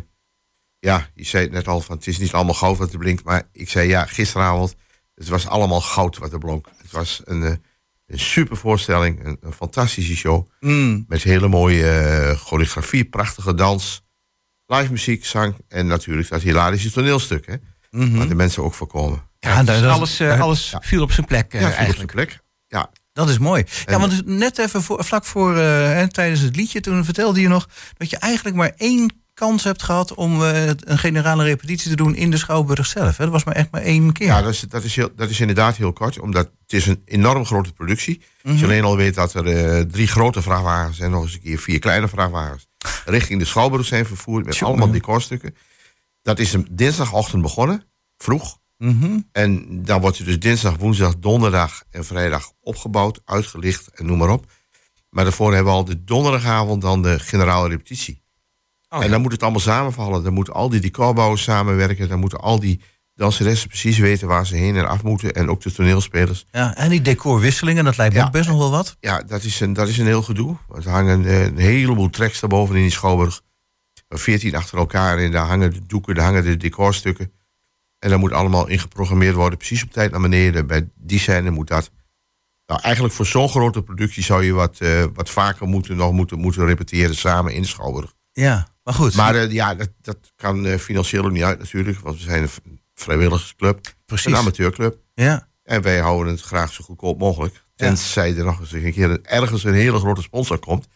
ja, je zei het net al, van, het is niet allemaal goud wat er blinkt. Maar ik zei ja, gisteravond, het was allemaal goud wat er blonk. Het was een, eh, een super voorstelling, een, een fantastische show. Mm, Met hele mooie eh, choreografie, prachtige dans, live muziek, zang en natuurlijk dat hilarische toneelstuk. Hè, mhm. Waar de mensen ook voor komen. Ja, Dus alles, eh, alles viel op zijn plek eh, Ja, viel op zijn eigenlijk. plek. Ja, Dat is mooi. Ja, want net even voor, vlak voor, eh, hè, tijdens het liedje, toen vertelde je nog dat je eigenlijk maar één kans hebt gehad om eh, een generale repetitie te doen in de Schouwburg zelf. Hè? Dat was maar echt maar één keer. ja dat, is, dat, is heel, dat is inderdaad heel kort, omdat het is een enorm grote productie. Als je alleen al weet dat er eh, drie grote vrachtwagens en nog eens een keer vier kleine vrachtwagens richting de Schouwburg zijn vervoerd met Tjonge. allemaal decorstukken. Dat is een dinsdagochtend begonnen, vroeg. Mhm. En dan wordt je dus dinsdag, woensdag, donderdag en vrijdag opgebouwd, uitgelicht en noem maar op. Maar daarvoor hebben we al de donderdagavond dan de generale repetitie. Oh, en ja. dan moet het allemaal samenvallen. Dan moeten al die decorbouwers samenwerken. Dan moeten al die danseressen precies weten waar ze heen en af moeten. En ook de toneelspelers. Ja, en die decorwisselingen, dat lijkt me Ja. ook best nog wel wat. Ja, dat is een, dat is een heel gedoe. Er hangen eh, een heleboel tracks daarboven in die Schouwburg. Veertien achter elkaar. En daar hangen de doeken, daar hangen de decorstukken. En dat moet allemaal ingeprogrammeerd worden. Precies op tijd naar beneden. Bij die scène moet dat. Nou, eigenlijk voor zo'n grote productie zou je wat, eh, wat vaker moeten, nog moeten, moeten repeteren samen in de Schouwburg. Ja, maar goed. Maar eh, ja, dat, dat kan financieel ook niet uit natuurlijk. Want we zijn een vrijwilligersclub. precies. Een amateurclub. Ja. En wij houden het graag zo goedkoop mogelijk. Tenzij er nog eens een keer ergens een hele grote sponsor komt.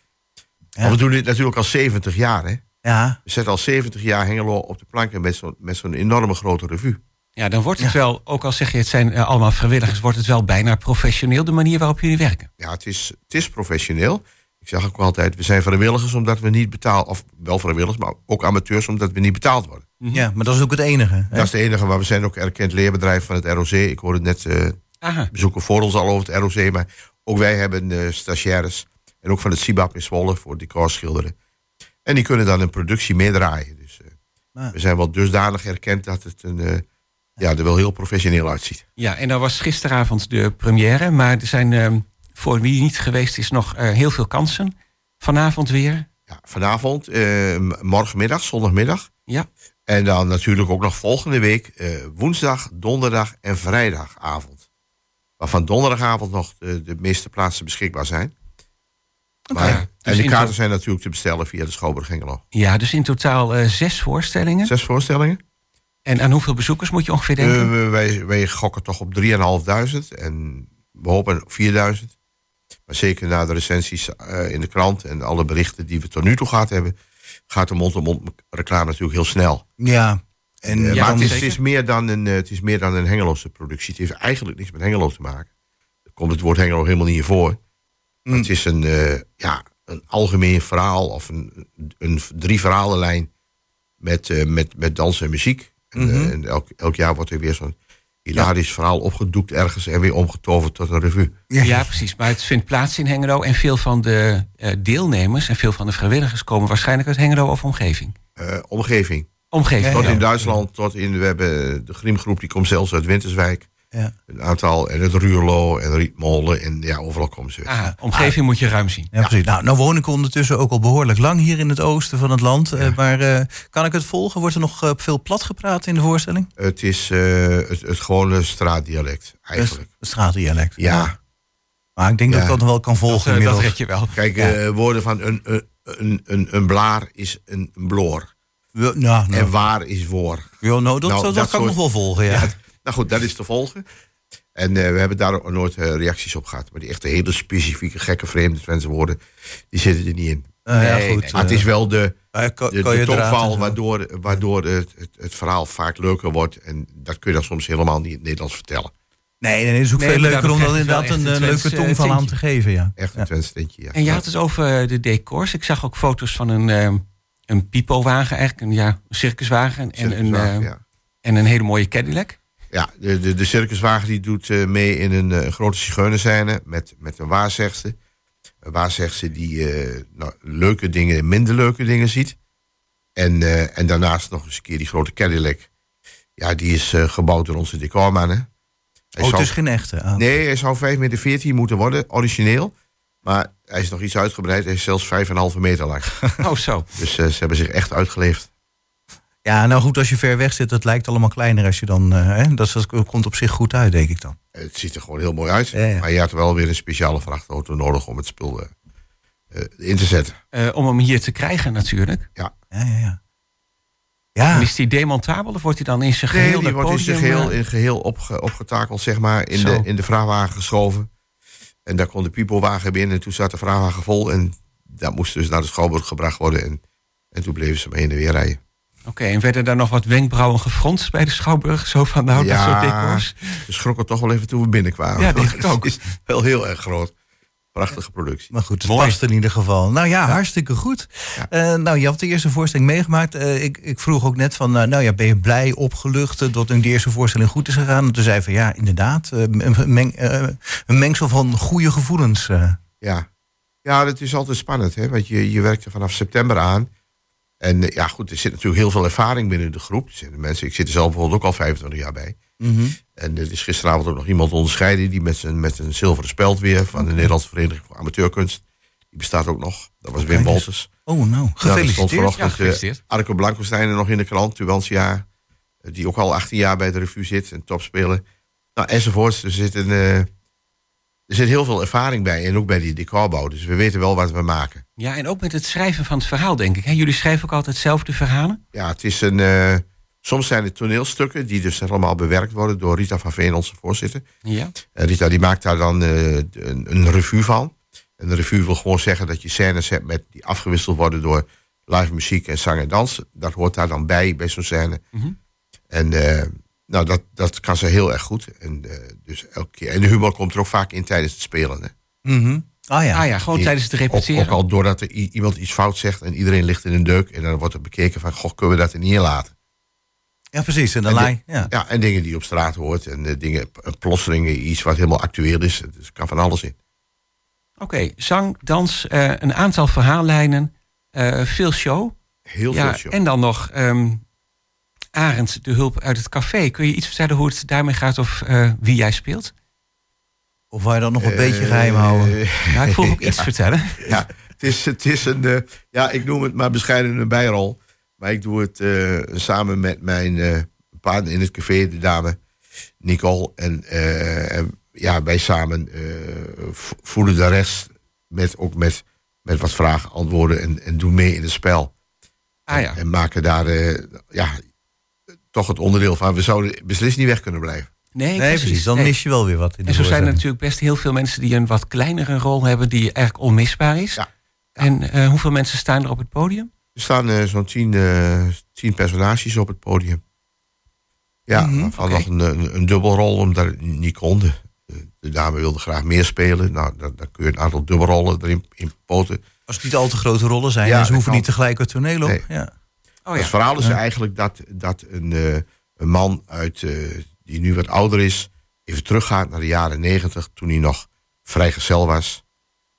Ja. We doen dit natuurlijk al 70 jaar. Hè? Ja, We zetten al 70 jaar Hengelo op de planken met zo'n met zo'n enorme grote revue. Ja, dan wordt het wel, ook al zeg je het zijn eh, allemaal vrijwilligers, wordt het wel bijna professioneel de manier waarop jullie werken. Ja, het is, het is professioneel. Ik zeg ook altijd, we zijn vrijwilligers omdat we niet betaald... of wel vrijwilligers, maar ook amateurs omdat we niet betaald worden. Ja, maar dat is ook het enige. hè? Dat is de enige, maar we zijn ook erkend leerbedrijf van het ROC. Ik hoorde net eh Aha. bezoeken voor ons al over het ROC. Maar ook wij hebben eh, stagiaires. En ook van het CIBAP in Zwolle voor decorschilderen. En die kunnen dan een productie meedraaien. Dus eh, we zijn wel dusdanig erkend dat het een, eh, ja, er wel heel professioneel uitziet. Ja, en dan was gisteravond de première, maar er zijn eh, voor wie niet geweest is nog eh, heel veel kansen. Vanavond weer. Ja, vanavond, eh, morgenmiddag, zondagmiddag. Ja. En dan natuurlijk ook nog volgende week eh, woensdag, donderdag en vrijdagavond. Waarvan donderdagavond nog de, de meeste plaatsen beschikbaar zijn. Maar, Ja, en dus de kaarten zijn natuurlijk te bestellen via de Schouwburg Hengelo. Ja, dus in totaal eh, zes voorstellingen. Zes voorstellingen. En aan hoeveel bezoekers moet je ongeveer denken? Eh, we- wij, wij gokken toch op 3.500 en we hopen op 4.000. Maar zeker na de recensies eh, in de krant en alle berichten die we tot nu toe gehad hebben, gaat de mond-op-mond reclame natuurlijk heel snel. Ja. En Eh, Ja, maar het is, het, is meer dan een, eh, het is meer dan een Hengeloze productie. Het heeft eigenlijk niks met Hengelo te maken. Er komt het woord Hengelo helemaal niet voor. Maar Het is een, eh, ja, een algemeen verhaal of een, een drie verhalenlijn met, eh, met, met dans en muziek. En, eh, en elk, elk jaar wordt er weer zo'n hilarisch verhaal opgedoekt ergens en weer omgetoverd tot een revue. Ja. precies. Maar het vindt plaats in Hengelo. En veel van de eh, deelnemers en veel van de vrijwilligers komen waarschijnlijk uit Hengelo of omgeving. Eh, omgeving. Omgeving. Tot ja. in Duitsland, tot in, we hebben de Griemgroep, die komt zelfs uit Winterswijk. Ja. Een aantal, en het Ruurlo en Rietmolen en ja, overal komen ze. Ah, omgeving moet je ruim zien. Ja, precies. Nou, nou woon ik ondertussen ook al behoorlijk lang hier in het oosten van het land. Eh, maar eh, kan ik het volgen? Wordt er nog eh, veel plat gepraat in de voorstelling? Het is eh, het, het gewone straatdialect, eigenlijk. Het straatdialect. Ja, Maar ik denk dat ik dat nog wel kan volgen Dat, dat red je wel. kijk, eh, woorden van een, een, een, een, een blaar is een, bloor. Nou, nou. En waar is voor. Ja, nou, dat, Nou, dat, dat kan ik nog wel volgen, ja. Ja, nou goed, dat is te volgen. En eh, we hebben daar ook nooit eh, reacties op gehad. Maar die echte hele specifieke, gekke, vreemde Twentse woorden, die zitten er niet in. Nou ja, Nee, goed. nee. Maar het is wel de, eh, ko- de, tongval waardoor, waardoor het, het, het verhaal vaak leuker wordt. En dat kun je dan soms helemaal niet in het Nederlands vertellen. Nee, nee, het is ook Nee, veel leuker om je inderdaad een eh, een leuke eh, tongval aan te geven, ja. Echt een Ja. Tintje, ja. En je had het over eh, de decors. Ik zag ook foto's van een, eh, een pipowagen, eigenlijk een, ja, circuswagen. En, een, Circuswagen, eh, ja. en een hele mooie Cadillac. Ja, de, de, de circuswagen die doet eh, mee in een eh, grote zigeunerscène met, met een waarzegster. Een waarzegster die eh, nou, leuke dingen en minder leuke dingen ziet. En, en daarnaast nog eens een keer die grote Cadillac. Ja, die is gebouwd door onze decormannen. Hij Oh, het zou- is geen echte. Ah. Nee, hij zou 5 meter 14 moeten worden, origineel. Maar hij is nog iets uitgebreid. Hij is zelfs 5,5 meter lang. Oh, zo. Dus ze hebben zich echt uitgeleefd. Ja, nou goed, als je ver weg zit, het lijkt allemaal kleiner als je dan... eh, hè, dat, dat komt op zich goed uit, denk ik dan. Het ziet er gewoon heel mooi uit. Ja, ja. Maar je had wel weer een speciale vrachtauto nodig om het spul eh, eh, in te zetten. Eh, om hem hier te krijgen natuurlijk. Ja, ja, ja. Ja, En is die demontabel of wordt hij dan in zijn Nee, geheel die dat wordt in zijn geheel, eh, in geheel opge- opgetakeld, zeg maar, in Zo. de, in de vrachtwagen geschoven. En daar kon de piepelwagen binnen. En toen zat de vrachtwagen vol. En dat moest dus naar de Schouwburg gebracht worden. En, en toen bleven ze maar heen en weer rijden. Oké, en werden daar nog wat wenkbrauwen gefronst bij de Schouwburg? Zo van, nou, dat soort decors. Ze schrokken toch wel even toen we binnenkwamen. Ja, denk ik Het ook. is wel heel erg groot. Prachtige productie. maar goed, het Mooi. past in ieder geval. Nou ja, hartstikke goed. Ja. Eh, nou, je had de eerste voorstelling meegemaakt. Eh, ik, ik vroeg ook net van, eh, nou ja, ben je blij, opgelucht... dat een de eerste voorstelling goed is gegaan? En toen zei hij van, ja, inderdaad. eh, een, meng, eh, een mengsel van goede gevoelens. eh. Ja. ja, dat is altijd spannend. Hè? Want je, je werkt er vanaf september aan. En eh, ja, goed, er zit natuurlijk heel veel ervaring binnen de groep. Er zitten mensen, ik zit er zelf bijvoorbeeld ook al 25 jaar bij. En er is gisteravond ook nog iemand onderscheiden... die met, zijn, met een zilveren speld weer... van de Nederlandse Vereniging voor Amateurkunst... die bestaat ook nog. Dat was Wim eens. Wolters. Oh, nou, Ja, er gefeliciteerd. Ja, vanochtend eh, gefeliciteerd. Arco Blankenstein er nog in de krant, Tubantia, eh, die ook al 18 jaar bij de revue zit en topspeler. Nou, enzovoorts. Er zit, een, eh, er zit heel veel ervaring bij en ook bij die decorbouw. Dus we weten wel wat we maken. Ja, en ook met het schrijven van het verhaal, denk ik. Hè? Jullie schrijven ook altijd zelf de verhalen? Ja, het is een. eh, soms zijn het toneelstukken die dus allemaal bewerkt worden door Rita van Veen, onze voorzitter. Ja. En Rita die maakt daar dan eh, een, een revue van. En een revue wil gewoon zeggen dat je scènes hebt met, die afgewisseld worden door live muziek en zang en dans. Dat hoort daar dan bij, bij zo'n scène. Mhm. En eh, nou, dat, dat kan ze heel erg goed. En, eh, dus elke keer. en de humor komt er ook vaak in tijdens het spelen. Hè. Mhm. Ah ja. Ah ja, gewoon tijdens het repeteren. ook al doordat er iemand iets fout zegt en iedereen ligt in een deuk. En dan wordt er bekeken van, goh, kunnen we dat er niet in laten? ja, precies. En dan de- laai. Ja. Ja, en dingen die je op straat hoort. En eh, dingen, eh, plotselingen, iets wat helemaal actueel is. Dus er kan van alles in. Oké, zang, dans, eh, een aantal verhaallijnen, veel show. Heel ja, veel show. En dan nog ehm Arend, de hulp uit het café. Kun je iets vertellen hoe het daarmee gaat of wie jij speelt? Of wil je dat nog een Eh, beetje geheim houden? Nou, ik vroeg ook iets vertellen. ja, het is, het is een, eh, ja, ik noem het maar bescheiden een bijrol. Maar ik doe het eh, samen met mijn eh partner in het café, de dame Nicole. En eh, en, ja, wij samen eh, vo- voelen de rest met, ook met, met wat vragen, antwoorden en, en doen mee in het spel. Ah ja. En maken daar eh, ja, toch het onderdeel van. We zouden beslist niet weg kunnen blijven. Nee, Nee, precies. Dan Nee. mis je wel weer wat in de En zo zijn er natuurlijk best heel veel mensen die een wat kleinere rol hebben, die eigenlijk onmisbaar is. Ja. En eh, hoeveel mensen staan er op het podium? Er staan eh, zo'n tien, eh, tien personages op het podium. Ja, waarvan oké. nog een, een, een dubbelrol, omdat het niet konden. De, de dame wilde graag meer spelen. Nou, dan, dan kun je een aantal dubbelrollen erin in poten. Als het niet al te grote rollen zijn, Ja, en ze hoeven kan. niet tegelijk het toneel op. Nee. Ja. Oh Het verhaal is eigenlijk dat, dat een, eh, een man uit, eh, die nu wat ouder is... even teruggaat naar de jaren negentig... toen hij nog vrijgezel was...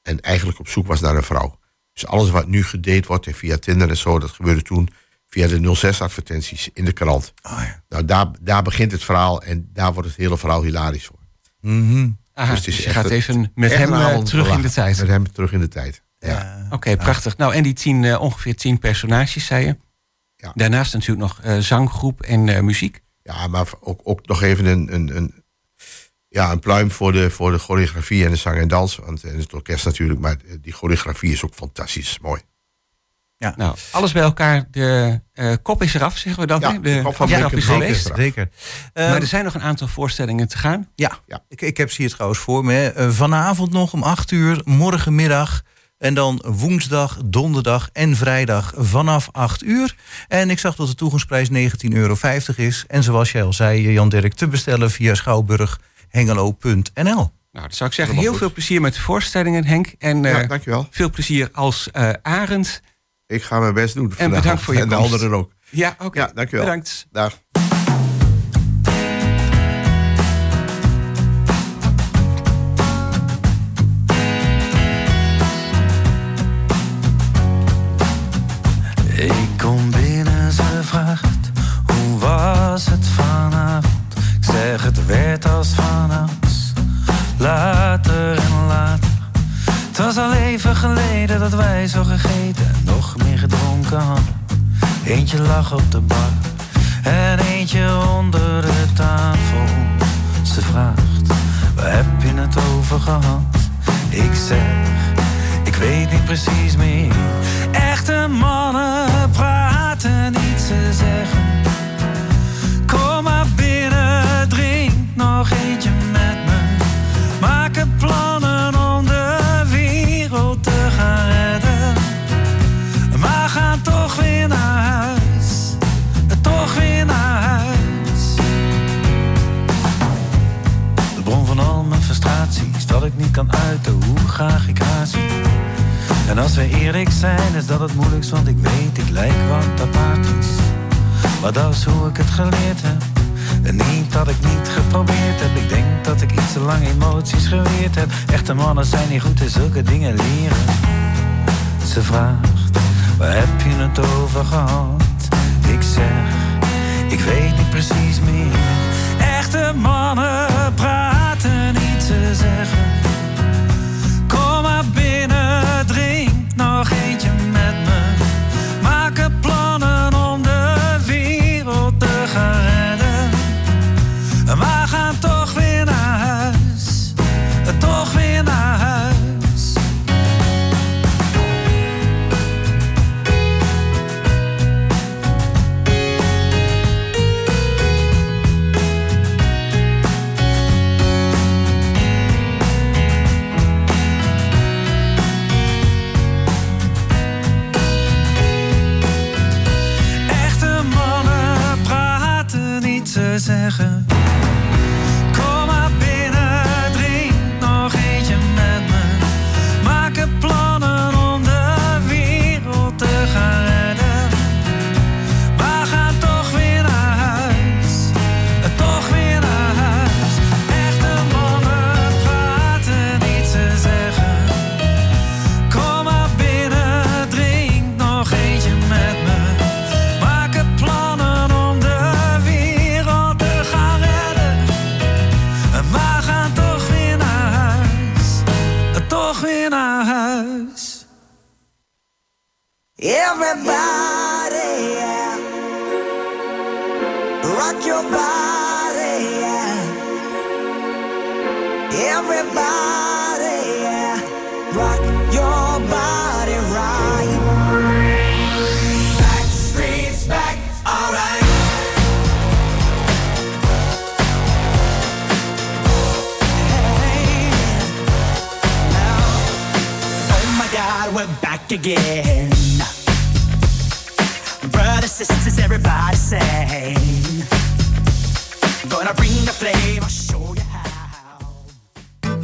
en eigenlijk op zoek was naar een vrouw. Dus alles wat nu gedate wordt en via Tinder en zo... dat gebeurde toen via de 06-advertenties in de krant. Oh, ja. Nou, daar, daar begint het verhaal en daar wordt het hele verhaal hilarisch voor. Mhm. Aha, dus dus, je gaat even met hem eh, avond terug in de tijd. Met hem terug in de tijd. Ja. Ja. Oké, prachtig. Nou, en die tien, eh, ongeveer tien personages, zei je. Ja. Daarnaast natuurlijk nog eh, zanggroep en eh, muziek. Ja, maar ook, ook nog even een, een, een, ja, een pluim voor de, voor de choreografie en de zang en dans. Want, en het orkest natuurlijk, maar die choreografie is ook fantastisch mooi. Nou, alles bij elkaar. De eh, kop is eraf, zeggen we dan. Ja, de kop van Blinken is is geweest. eraf. Zeker. Maar Ehm, er zijn nog een aantal voorstellingen te gaan. Ja, Ja. Ik, ik heb ze hier trouwens voor me. Eh, vanavond nog om 8 uur, morgenmiddag En dan woensdag, donderdag en vrijdag vanaf 8 uur. En ik zag dat de toegangsprijs 19,50 euro is. En zoals jij al zei, Jan Dirk, te bestellen via schouwburghengelo.nl. Nou, dan zou ik zeggen, heel veel plezier met de voorstellingen, Henk. En Ja, eh, dankjewel. veel plezier als eh Arend. Ik ga mijn best doen. En vandaag. bedankt voor je En de anderen ook. Ja, oké. Ja, dankjewel. Bedankt. Dag. Zeg het werd als vanouds, later en later. Het was al even geleden dat wij zo gegeten en nog meer gedronken hadden. Eentje lag op de bar en eentje onder de tafel. Ze vraagt, waar heb je het over gehad? Ik zeg, ik weet niet precies meer. Echte mannen praten niet, ze zeggen. Kan uiten hoe graag ik haar zie. En als we eerlijk zijn, is dat het moeilijkst, want ik weet, ik lijk wat apathisch. Maar dat is hoe ik het geleerd heb. En niet dat ik niet geprobeerd heb. Ik denk dat ik iets te lang emoties geweerd heb. Echte mannen zijn niet goed in zulke dingen leren. Ze vraagt, waar heb je het over gehad? Ik zeg, ik weet niet precies meer. Echte mannen praten niet, ze zeggen. Nog eentje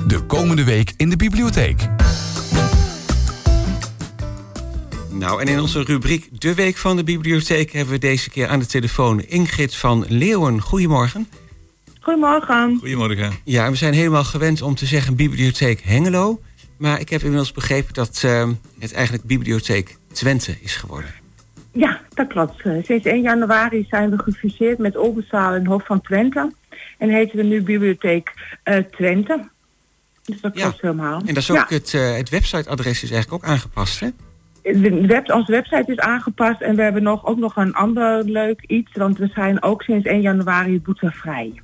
De komende week in de bibliotheek. Nou, en in onze rubriek De Week van de Bibliotheek... hebben we deze keer aan de telefoon Ingrid van Leeuwen. Goedemorgen. Goedemorgen. Goedemorgen. Ja, we zijn helemaal gewend om te zeggen Bibliotheek Hengelo. Maar ik heb inmiddels begrepen dat eh, het eigenlijk Bibliotheek Twente is geworden. Ja, dat klopt. Eh, Sinds 1 januari zijn we gefuseerd met Oldenzaal en Hof van Twente. En heten we nu Bibliotheek eh, Twente. Dus dat Ja. klopt helemaal. En dat is Ja. ook het, eh, het websiteadres is eigenlijk ook aangepast, hè? De web, onze website is aangepast en we hebben nog, ook nog een ander leuk iets. Want we zijn ook sinds 1 januari boetevrij.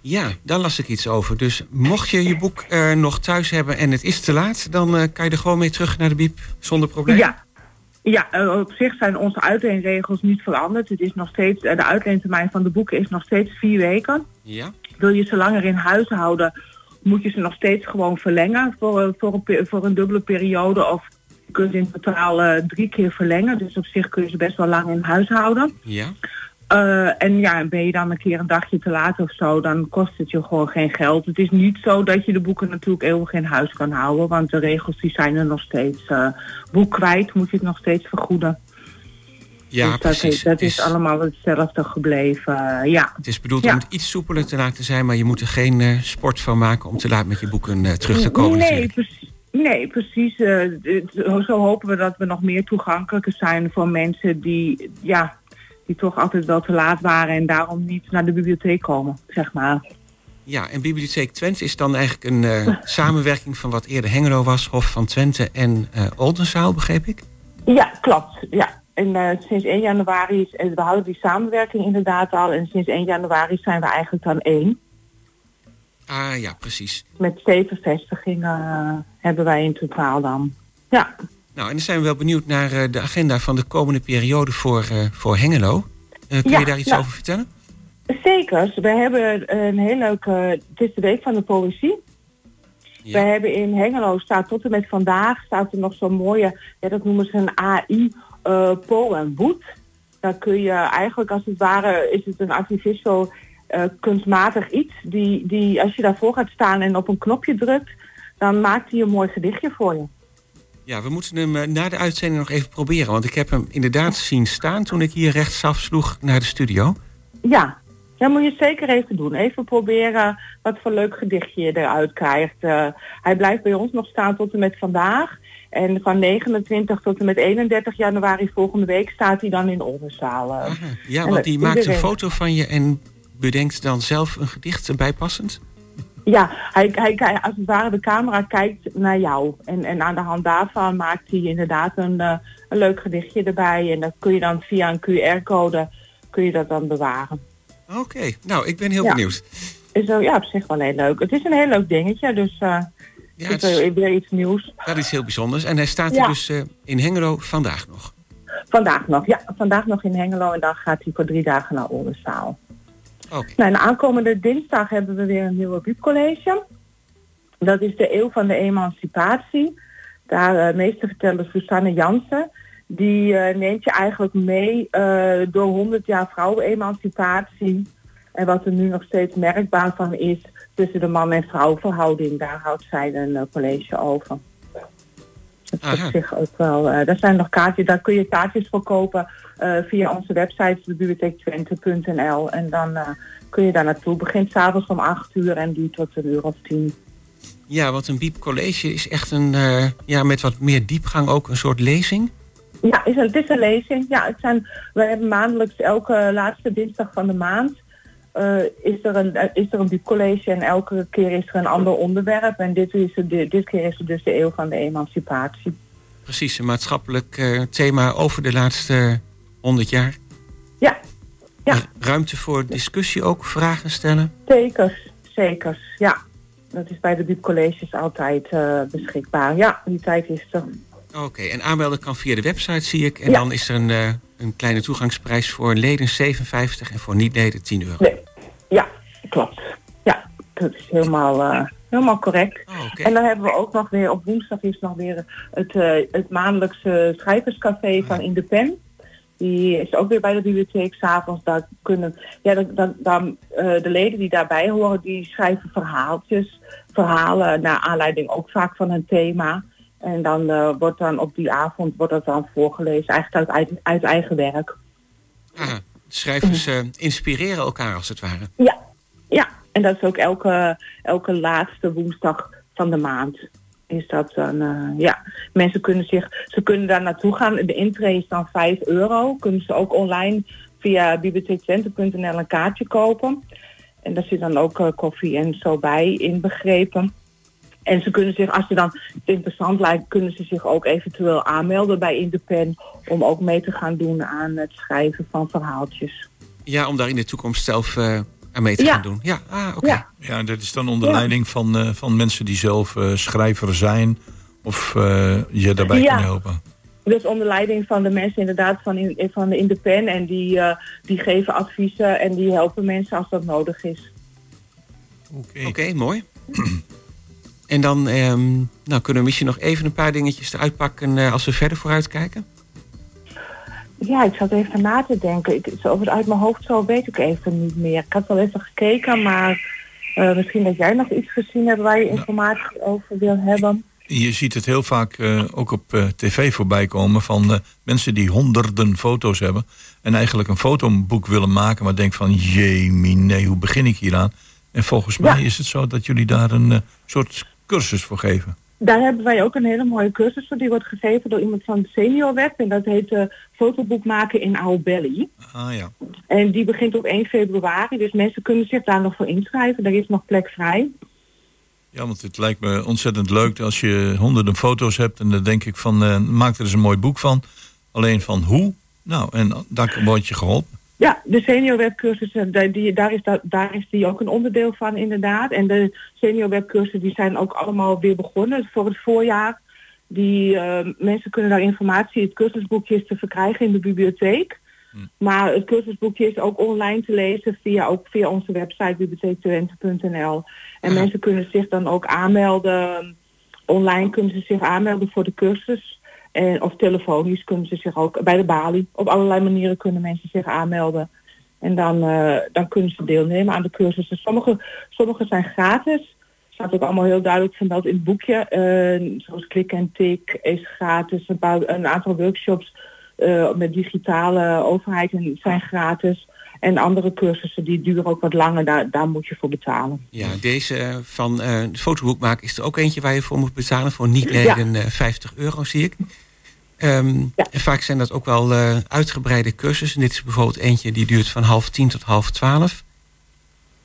Ja, daar las ik iets over. Dus mocht je je boek nog thuis hebben en het is te laat... dan kan je er gewoon mee terug naar de biep zonder probleem? Ja. Ja, eh, op zich zijn onze uitleenregels niet veranderd. Het is nog steeds, eh, de uitleentermijn van de boeken is nog steeds vier weken. Ja? Wil je ze langer in huis houden moet je ze nog steeds gewoon verlengen voor, eh, voor, een, voor een dubbele periode. Of je kunt in totaal drie keer verlengen. Dus op zich kun je ze best wel lang in huis houden. Ja. Eh, en ja, ben je dan een keer een dagje te laat of zo, dan kost het je gewoon geen geld. Het is niet zo dat je de boeken natuurlijk eeuwig in huis kan houden, want de regels die zijn er nog steeds. eh boek kwijt moet je het nog steeds vergoeden. Ja, dus dat, precies. is, dat is allemaal hetzelfde gebleven. eh, ja. Het is bedoeld Ja. om het iets soepeler te laten zijn, maar je moet er geen sport van maken om te laat met je boeken terug te komen. Nee, natuurlijk. precies. Nee, precies. zo hopen we dat we nog meer toegankelijker zijn voor mensen die, ja, die toch altijd wel te laat waren en daarom niet naar de bibliotheek komen, zeg maar. Ja, en Bibliotheek Twente is dan eigenlijk een eh, samenwerking van wat eerder Hengelo was, Hof van Twente en eh Oldenzaal, begreep ik? Ja, klopt. Ja. En eh, sinds 1 januari, is, en we houden die samenwerking inderdaad al. En sinds 1 januari zijn we eigenlijk dan één. Ah ja, precies. Met zeven vestigingen hebben wij in totaal dan. Ja, Nou, en dan zijn we wel benieuwd naar eh, de agenda van de komende periode voor, eh, voor Hengelo. Eh, kun Ja, je daar iets over vertellen? zeker. We hebben een heel leuke... Het is de week van de poëzie. We hebben in Hengelo, staat tot en met vandaag, staat er nog zo'n mooie, ja, dat noemen ze een AI eh poem boet. Daar kun je eigenlijk als het ware, is het een artificial eh, kunstmatig iets, die, die als je daarvoor gaat staan en op een knopje drukt, dan maakt hij een mooi gedichtje voor je. Ja, we moeten hem eh, na de uitzending nog even proberen. Want ik heb hem inderdaad zien staan toen ik hier rechtsaf sloeg naar de studio. Ja, dat moet je zeker even doen. Even proberen wat voor leuk gedichtje je eruit krijgt. Eh, hij blijft bij ons nog staan tot en met vandaag. En van 29 tot en met 31 januari volgende week staat hij dan in Oldenzaal. eh. Ja, want die maakt een foto van je en bedenkt dan zelf een gedicht bijpassend. Ja, hij, hij, als het ware de camera kijkt naar jou. En, en aan de hand daarvan maakt hij inderdaad een, eh, een leuk gedichtje erbij. En dat kun je dan via een QR-code kun je dat dan bewaren. Oké, nou, ik ben heel Ja. benieuwd. Is zo, ja, op zich wel heel leuk. Het is een heel leuk dingetje, dus eh Ja, het is weer- iets nieuws. Dat is heel bijzonders. En hij staat Ja. er dus eh, in Hengelo vandaag nog. Vandaag nog, ja. Vandaag nog in Hengelo en dan gaat hij voor drie dagen naar Oldenzaal. Nou, en aankomende dinsdag hebben we weer een nieuwe buurtcollege. Dat is de eeuw van de emancipatie. Daar uh, meesterverteller Susanne Jansen. Die eh, neemt je eigenlijk mee eh, door 100 jaar vrouwenemancipatie. En wat er nu nog steeds merkbaar van is tussen de man- en vrouwverhouding. Daar houdt zij een eh, college over. Dat Aha. op zich ook wel. eh daar zijn nog kaartjes, daar kun je kaartjes voor kopen eh, via onze website bibliotheektwente.nl. En dan eh, kun je daar naartoe. Begint s'avonds om 8 uur en duurt tot een uur of tien. Ja, want een Biep College is echt een, ja, met wat meer diepgang ook een soort lezing. Ja, is een, het is een lezing. Ja, het zijn, we hebben maandelijks elke laatste dinsdag van de maand eh, is er een, eh, is er een biepcollege en elke keer is er een ander onderwerp. En dit, is het, dit keer is het dus de eeuw van de emancipatie. Precies, een maatschappelijk eh, thema over de laatste honderd jaar. Ja. ja. Ruimte voor discussie ook, vragen stellen. Zeker, zeker. Ja, dat is bij de biepcolleges altijd beschikbaar. Ja, die tijd is er. Oké, en aanmelden kan via de website, zie ik. En Ja. dan is er een, een kleine toegangsprijs voor leden 57 en voor niet-leden 10 euro. Nee, ja, klopt. Ja, dat is helemaal, eh, helemaal correct. En dan hebben we ook nog weer, op woensdag is nog weer het, eh, het maandelijkse schrijverscafé van In de Pen. Die is ook weer bij de bibliotheek s'avonds. Daar kunnen, ja, dan, dan, dan, eh, de leden die daarbij horen, die schrijven verhaaltjes, verhalen naar aanleiding ook vaak van een thema. En dan eh, wordt dan op die avond wordt dat dan voorgelezen, eigenlijk uit, eigen werk. Ah, schrijvers eh, inspireren elkaar als het ware. Ja, ja. En dat is ook elke, elke laatste woensdag van de maand. Is dat dan, eh, ja. Mensen kunnen zich, ze kunnen daar naartoe gaan. De intree is dan 5 euro. Kunnen ze ook online via bibliotheekcenter.nl een kaartje kopen. En daar zit dan ook koffie en zo bij inbegrepen. En ze kunnen zich, als ze dan interessant lijkt, kunnen ze zich ook eventueel aanmelden bij Indepen om ook mee te gaan doen aan het schrijven van verhaaltjes. Ja, om daar in de toekomst zelf eh, aan mee te Ja. gaan doen. Ja, ah, oké. Ja. Ja, dat is dan onder Ja. leiding van, eh, van mensen die zelf eh, schrijver zijn. Of eh, je daarbij Ja. kunnen helpen. Dus onder leiding van de mensen inderdaad van, in, van de Indepen. En die, eh, die geven adviezen en die helpen mensen als dat nodig is. Oké, mooi. En dan ehm, nou, kunnen we misschien nog even een paar dingetjes eruit pakken eh, als we verder vooruit kijken. Ja, ik zat even na te denken. Ik, zo over uit mijn hoofd zo weet ik even niet meer. Ik had wel even gekeken, maar eh, misschien dat jij nog iets gezien hebt waar je informatie over wil hebben. Je ziet het heel vaak eh, ook op eh, tv voorbij komen van eh, mensen die honderden foto's hebben. En eigenlijk een fotoboek willen maken, maar denken van jemie, nee, hoe begin ik hieraan? En volgens mij is het zo dat jullie daar een soort cursus voor geven. Daar hebben wij ook een hele mooie cursus voor. Die wordt gegeven door iemand van Senior Web. En dat heet eh, fotoboek maken in Our Belly. Ah ja. En die begint op 1 februari. Dus mensen kunnen zich daar nog voor inschrijven. Er is nog plek vrij. Ja, want het lijkt me ontzettend leuk als je honderden foto's hebt. En dan denk ik van, eh, maak er eens een mooi boek van. Alleen van hoe? Nou, en daar word je geholpen. Ja, de senior webcursussen, daar, die, daar, is dat, daar is die ook een onderdeel van inderdaad. En de senior webcursussen die zijn ook allemaal weer begonnen voor het voorjaar. Die eh, mensen kunnen daar informatie, het cursusboekje is te verkrijgen in de bibliotheek. Maar het cursusboekje is ook online te lezen via, ook via onze website bibliotheektwente.nl. En mensen kunnen zich dan ook aanmelden. Online kunnen ze zich aanmelden voor de cursus. En, of telefonisch kunnen ze zich ook bij de balie. Op allerlei manieren kunnen mensen zich aanmelden. En dan, eh, dan kunnen ze deelnemen aan de cursussen. Sommige, sommige zijn gratis. staat ook allemaal heel duidelijk vermeld in het boekje. Eh, zoals Klik en Tik is gratis. Een, een aantal workshops eh, met digitale overheid zijn gratis. En andere cursussen die duren ook wat langer. Daar, daar moet je voor betalen. Ja, deze eh, van eh het fotoboek maken is er ook eentje waar je voor moet betalen. Voor niet-leden eh, 50 euro, zie ik. Ehm, En vaak zijn dat ook wel eh, uitgebreide cursussen. Dit is bijvoorbeeld eentje die duurt van half tien tot half twaalf.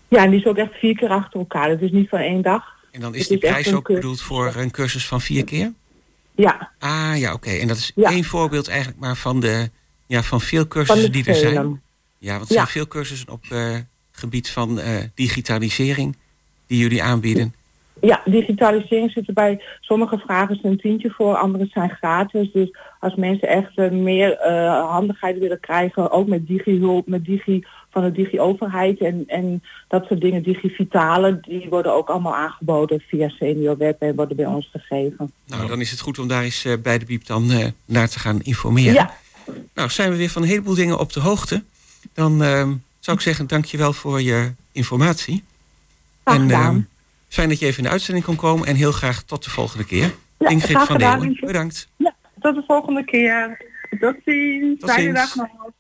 Ja, en die is ook echt vier keer achter elkaar. Het is niet van één dag. En dan is Het die is prijs ook bedoeld voor een cursus van vier keer? Ja. Ah ja, oké. En dat is Ja. één voorbeeld eigenlijk maar van, de, ja, van veel cursussen Van die er zijn. Ja, want er zijn veel cursussen op eh gebied van eh, digitalisering die jullie aanbieden. Ja, digitalisering zit erbij. Sommige vragen zijn een tientje voor, andere zijn gratis. Dus als mensen echt eh, meer handigheid willen krijgen, ook met digi-hulp, met digi van de digi-overheid en, en dat soort dingen, digivitale, die worden ook allemaal aangeboden via Senior Web en worden bij ons gegeven. Nou, dan is het goed om daar eens bij de Biep dan naar te gaan informeren. Ja. Nou, zijn we weer van een heleboel dingen op de hoogte. Dan eh, zou ik zeggen, dankjewel voor je informatie. En gedaan. eh, fijn dat je even in de uitzending kon komen. En heel graag tot de volgende keer. Ja, Ingrid van gedaan, Leeuwen, bedankt. Ja, tot de volgende keer. Tot ziens. Tot Fijne ziens. dag nog.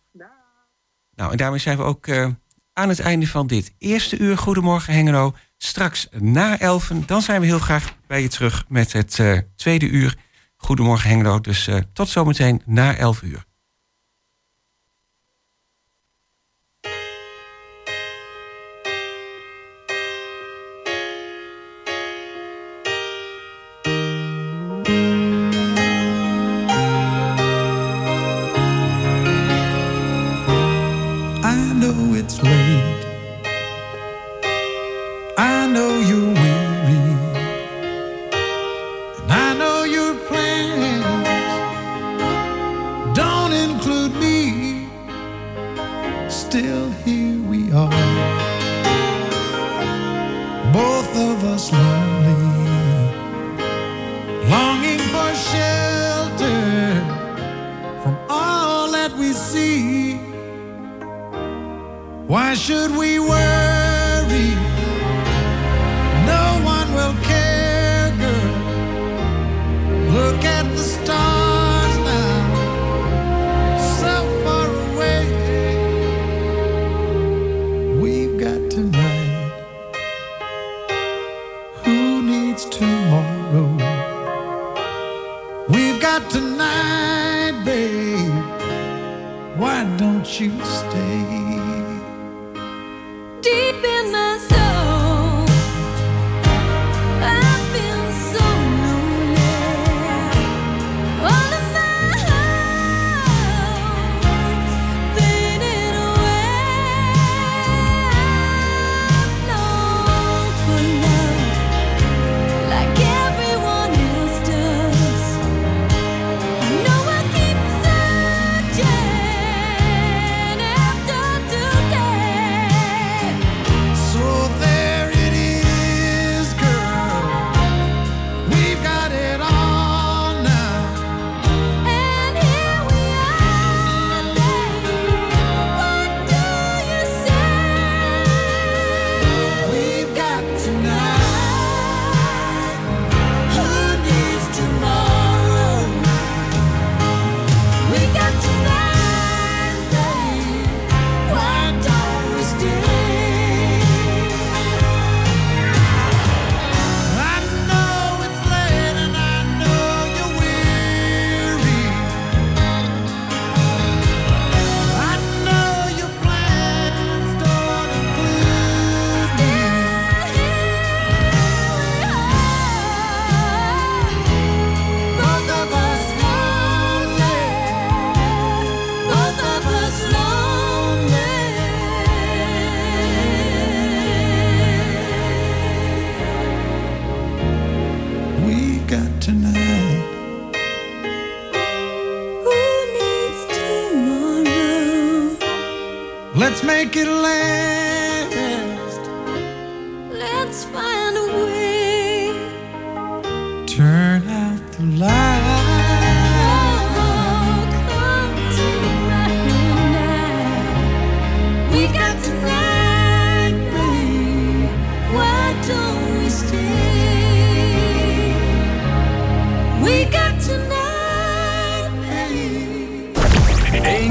Nou, en daarmee zijn we ook eh, aan het einde van dit eerste uur. Goedemorgen Hengelo. Straks na elfen, dan zijn we heel graag bij je terug met het eh, tweede uur. Goedemorgen Hengelo. Dus eh, tot zometeen na elf uur.